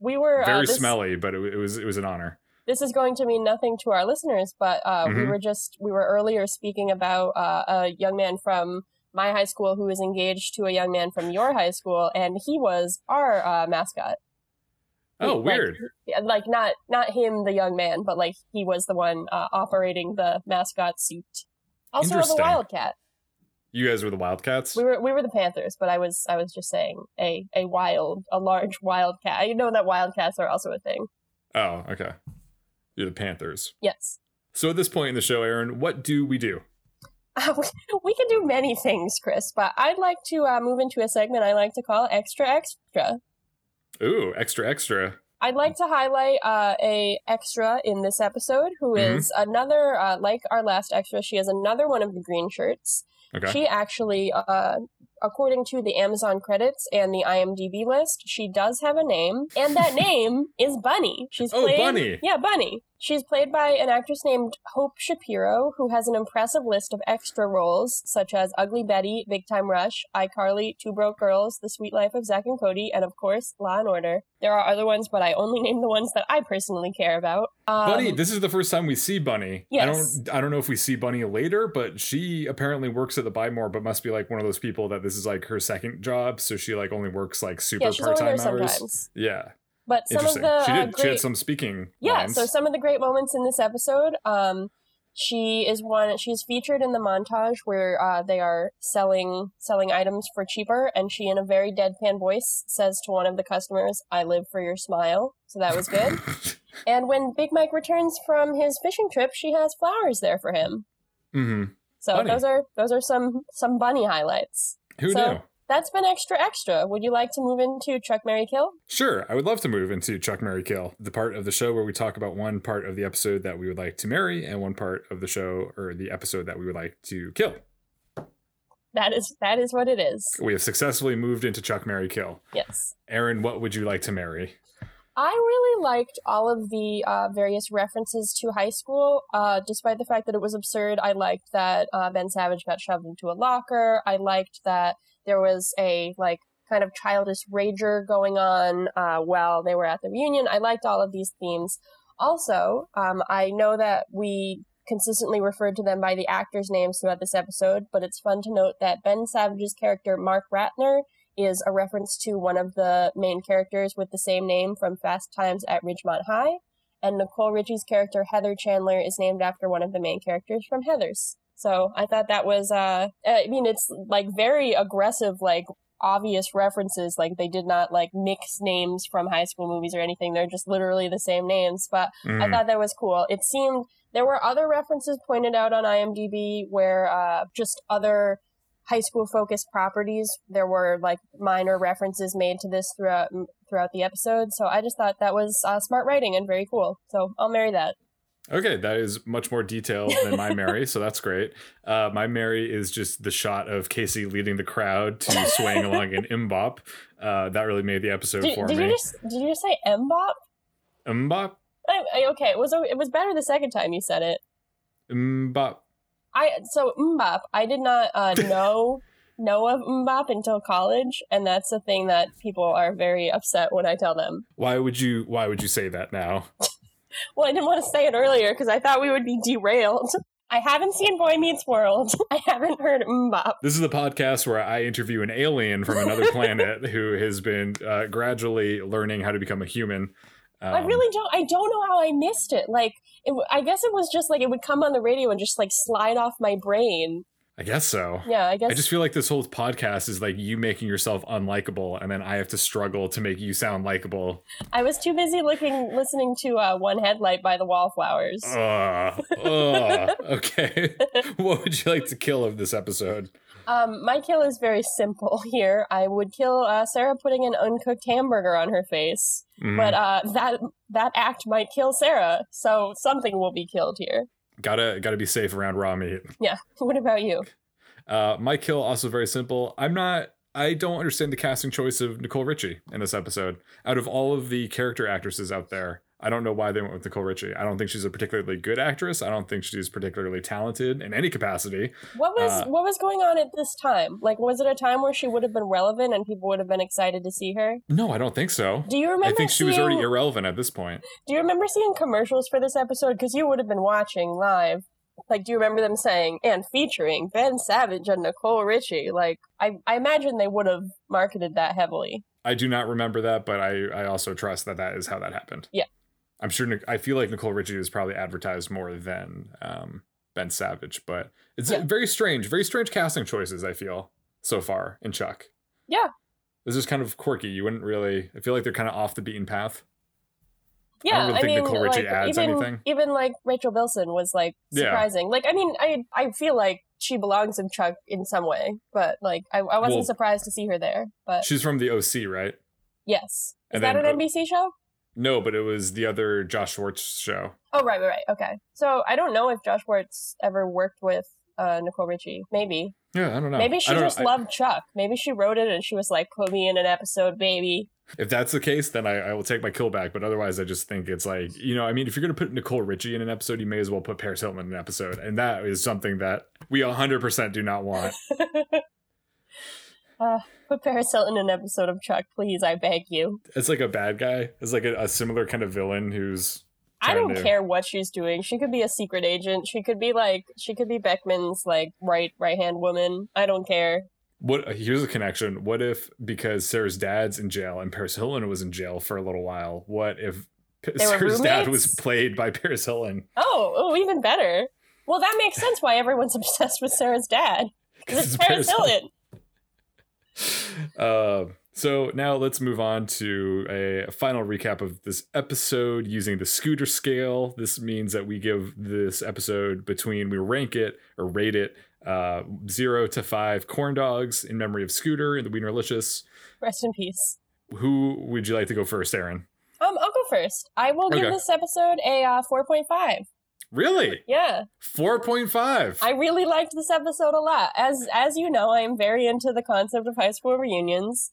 We were uh, Very this, smelly, but it, it was it was an honor. This is going to mean nothing to our listeners, but uh, we Mhm. were just we were earlier speaking about uh, a young man from my high school who was engaged to a young man from your high school, and he was our uh, mascot. Oh, Like, weird. like not not him the young man but like he was the one uh, operating the mascot suit also the wildcat You guys were the Wildcats. we were we were the panthers but i was i was just saying a a wild a large wildcat i know that wildcats are also a thing Oh, okay. You're the Panthers. yes So at this point in the show, Erin, what do we do? uh, we, we can do many things chris but i'd like to uh, move into a segment i like to call extra extra Ooh, extra extra. I'd like to highlight uh, a extra in this episode who Mhm. another, uh, like our last extra, she has another one of the green shirts. Okay. She actually, uh, according to the Amazon credits and the IMDb list, she does have a name, and that name is Bunny. She's Oh, played, Bunny. Yeah, Bunny. She's played by an actress named Hope Shapiro, who has an impressive list of extra roles such as Ugly Betty, Big Time Rush, iCarly, Two Broke Girls, The Sweet Life of Zack and Cody, and of course, Law and Order. There are other ones, but I only name the ones that I personally care about. Um, Bunny, this is the first time we see Bunny. Yes. I don't I don't know if we see Bunny later, but she apparently works at the Buy More, but must be like one of those people that this is like her second job, so she like only works like super yeah, part-time hours. sometimes. Yeah. But some of the she uh, did she had some speaking Yeah, lines. so some of the great moments in this episode, um, she is one. She's featured in the montage where uh, they are selling selling items for cheaper, and she, in a very deadpan voice, says to one of the customers, "I live for your smile." So that was good. and when Big Mike returns from his fishing trip, she has flowers there for him. Mm-hmm. So Bunny. those are those are some some bunny highlights. Who So- knew? That's been extra extra. Would you like to move into Chuck Mary Kill? Sure, I would love to move into Chuck Mary Kill, the part of the show where we talk about one part of the episode that we would like to marry and one part of the show or the episode that we would like to kill. That is that is what it is. We have successfully moved into Chuck Mary Kill. Yes. Erin, what would you like to marry? I really liked all of the uh, various references to high school, uh, despite the fact that it was absurd. I liked that uh, Ben Savage got shoved into a locker. I liked that there was a like kind of childish rager going on uh, while they were at the reunion. I liked all of these themes. Also, um, I know that we consistently referred to them by the actors' names throughout this episode, but it's fun to note that Ben Savage's character, Mark Ratner, is a reference to one of the main characters with the same name from Fast Times at Ridgemont High. And Nicole Richie's character, Heather Chandler, is named after one of the main characters from Heathers. So I thought that was, uh, I mean, it's like very aggressive, like obvious references. Like they did not like mix names from high school movies or anything. They're just literally the same names. But mm. I thought that was cool. It seemed there were other references pointed out on IMDb where uh, just other high school focused properties. There were like minor references made to this throughout throughout the episode. So I just thought that was uh, smart writing and very cool. So I'll marry that. Okay, that is much more detailed than my Mary, so that's great. Uh, my Mary is just the shot of Casey leading the crowd to swaying along in mbop. Uh, that really made the episode did, for did me. You just, did you just say mbop? MMMBop? I, I, okay, it was it was better the second time you said it. MMMBop. I so mbop. I did not uh, know know of mbop until college, and that's the thing that people are very upset when I tell them. Why would you Why would you say that now? well, I didn't want to say it earlier because I thought we would be derailed. I haven't seen Boy Meets World. I haven't heard MMMBop. This is the podcast where I interview an alien from another planet who has been uh, gradually learning how to become a human. Um, I really don't. I don't know how I missed it. Like, it, I guess it was just like it would come on the radio and just like slide off my brain. I guess so. Yeah, I guess. I just feel like this whole podcast is like you making yourself unlikable, and then I have to struggle to make you sound likable. I was too busy looking, listening to uh, "One Headlight" by the Wallflowers. Uh, uh, okay. what would you like to kill of this episode? Um, my kill is very simple here. I would kill uh, Sarah putting an uncooked hamburger on her face, mm. but uh, that that act might kill Sarah, so something will be killed here. Gotta gotta be safe around raw meat. Yeah. What about you? Uh, my kill also very simple. I'm not. I don't understand the casting choice of Nicole Richie in this episode. Out of all of the character actresses out there, I don't know why they went with Nicole Richie. I don't think she's a particularly good actress. I don't think she's particularly talented in any capacity. What was uh, what was going on at this time? Like, was it a time where she would have been relevant and people would have been excited to see her? No, I don't think so. Do you remember? I think seeing, she was already irrelevant at this point. Do you remember seeing commercials for this episode? Because you would have been watching live. Like, do you remember them saying and featuring Ben Savage and Nicole Richie? Like, I I imagine they would have marketed that heavily. I do not remember that, but I I also trust that that is how that happened. Yeah. I'm sure. I feel like Nicole Richie was probably advertised more than um, Ben Savage, but it's yeah. very strange, very strange casting choices. I feel so far in Chuck. Yeah, this is kind of quirky. You wouldn't really. I feel like they're kind of off the beaten path. Yeah, I, really I mean, Nicole Richie like, adds even, anything. Even like Rachel Bilson was like surprising. Yeah. Like, I mean, I I feel like she belongs in Chuck in some way, but like I, I wasn't well, surprised to see her there. But she's from the OC, right? Yes. Is and that then, an NBC show? No, but it was the other Josh Schwartz show. Oh right, right, right. Okay. So I don't know if Josh Schwartz ever worked with uh, Nicole Richie. Maybe. Yeah, I don't know. Maybe she just know. loved I... Chuck. Maybe she wrote it and she was like, "Put me in an episode, baby." If that's the case, then I, I will take my kill back. But otherwise, I just think it's like you know, I mean, if you're gonna put Nicole Richie in an episode, you may as well put Paris Hilton in an episode, and that is something that we 100% do not want. uh, Put Paris Hilton in an episode of Chuck, please. I beg you. It's like a bad guy. It's like a, a similar kind of villain who's. I don't to... care what she's doing. She could be a secret agent. She could be like she could be Beckman's like right right hand woman. I don't care. What here's a connection. What if because Sarah's dad's in jail and Paris Hilton was in jail for a little while? What if Sarah's dad was played by Paris Hilton? Oh, oh, even better. Well, that makes sense why everyone's obsessed with Sarah's dad. Because it's, it's Paris, Paris Hilton. Hilton. Uh, so now let's move on to a final recap of this episode using the scooter scale. This means that we give this episode between we rank it or rate it uh, zero to five corn dogs in memory of Scooter and the Wienerlicious. Rest in peace. Who would you like to go first, Erin? Um, I'll go first. I will give okay. this episode a uh, four point five. Really? Yeah. 4.5. I really liked this episode a lot. As as you know, I am very into the concept of high school reunions.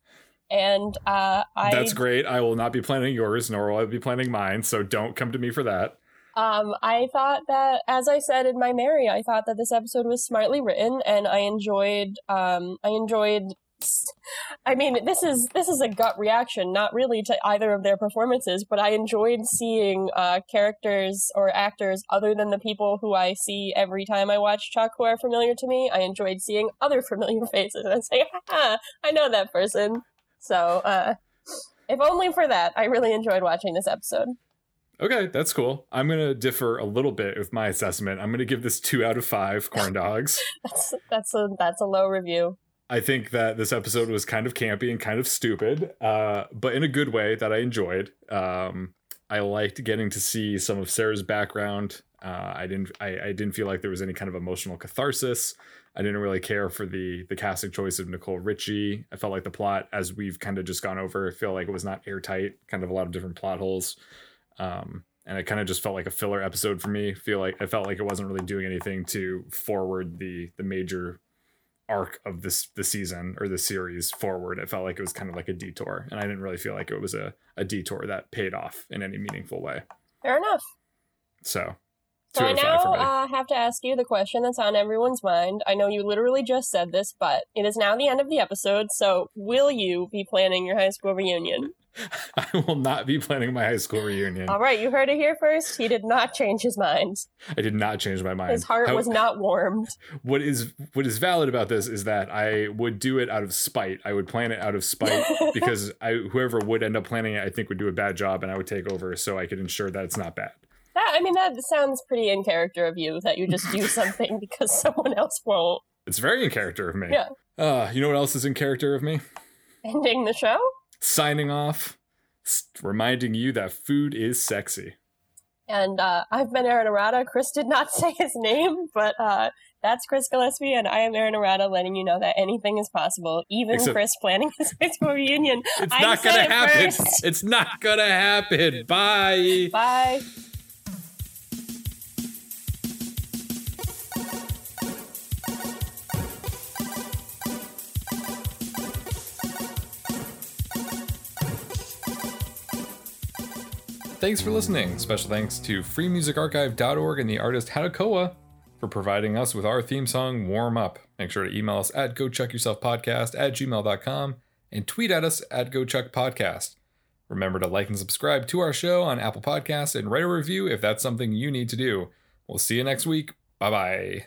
And uh, I That's great. I will not be planning yours, nor will I be planning mine. So don't come to me for that. Um, I thought that, as I said in my Mary, I thought that this episode was smartly written, and I enjoyed. Um, I enjoyed. I mean, this is this is a gut reaction, not really to either of their performances, but I enjoyed seeing uh, characters or actors other than the people who I see every time I watch Chuck, who are familiar to me. I enjoyed seeing other familiar faces and saying, "Ha, I know that person." So, uh, if only for that, I really enjoyed watching this episode. Okay, that's cool. I'm gonna differ a little bit with my assessment. I'm gonna give this two out of five corn dogs. that's that's a that's a low review. I think that this episode was kind of campy and kind of stupid, uh, but in a good way that I enjoyed. Um, I liked getting to see some of Sarah's background. Uh, I didn't. I, I didn't feel like there was any kind of emotional catharsis. I didn't really care for the the casting choice of Nicole Richie. I felt like the plot, as we've kind of just gone over, I feel like it was not airtight. Kind of a lot of different plot holes. Um, and it kind of just felt like a filler episode for me. Feel like I felt like it wasn't really doing anything to forward the the major arc of this the season or the series forward. It felt like it was kind of like a detour, and I didn't really feel like it was a a detour that paid off in any meaningful way. Fair enough. So. So I out of five now uh, have to ask you the question that's on everyone's mind. I know you literally just said this, but it is now the end of the episode. So will you be planning your high school reunion? I will not be planning my high school reunion. All right, you heard it here first. He did not change his mind. I did not change my mind. His heart How- was not warmed. what is what is valid about this is that I would do it out of spite. I would plan it out of spite because I whoever would end up planning it, I think would do a bad job, and I would take over so I could ensure that it's not bad. That I mean, that sounds pretty in character of you that you just do something because someone else won't. It's very in character of me. Yeah. Uh, you know what else is in character of me? Ending the show. Signing off, reminding you that food is sexy. And uh, I've been Erin Arata. Chris did not say his name, but uh, that's Chris Gillespie, and I am Erin Arata, letting you know that anything is possible, even Except- Chris planning his high school reunion. It's I not said gonna happen. first. It's not gonna happen. Bye. Bye. Thanks for listening. Special thanks to freemusicarchive.org and the artist Hatakoa for providing us with our theme song, Warm Up. Make sure to email us at gochuckyourselfpodcast at gmail.com and tweet at us at gochuckpodcast. Remember to like and subscribe to our show on Apple Podcasts and write a review if that's something you need to do. We'll see you next week. Bye bye.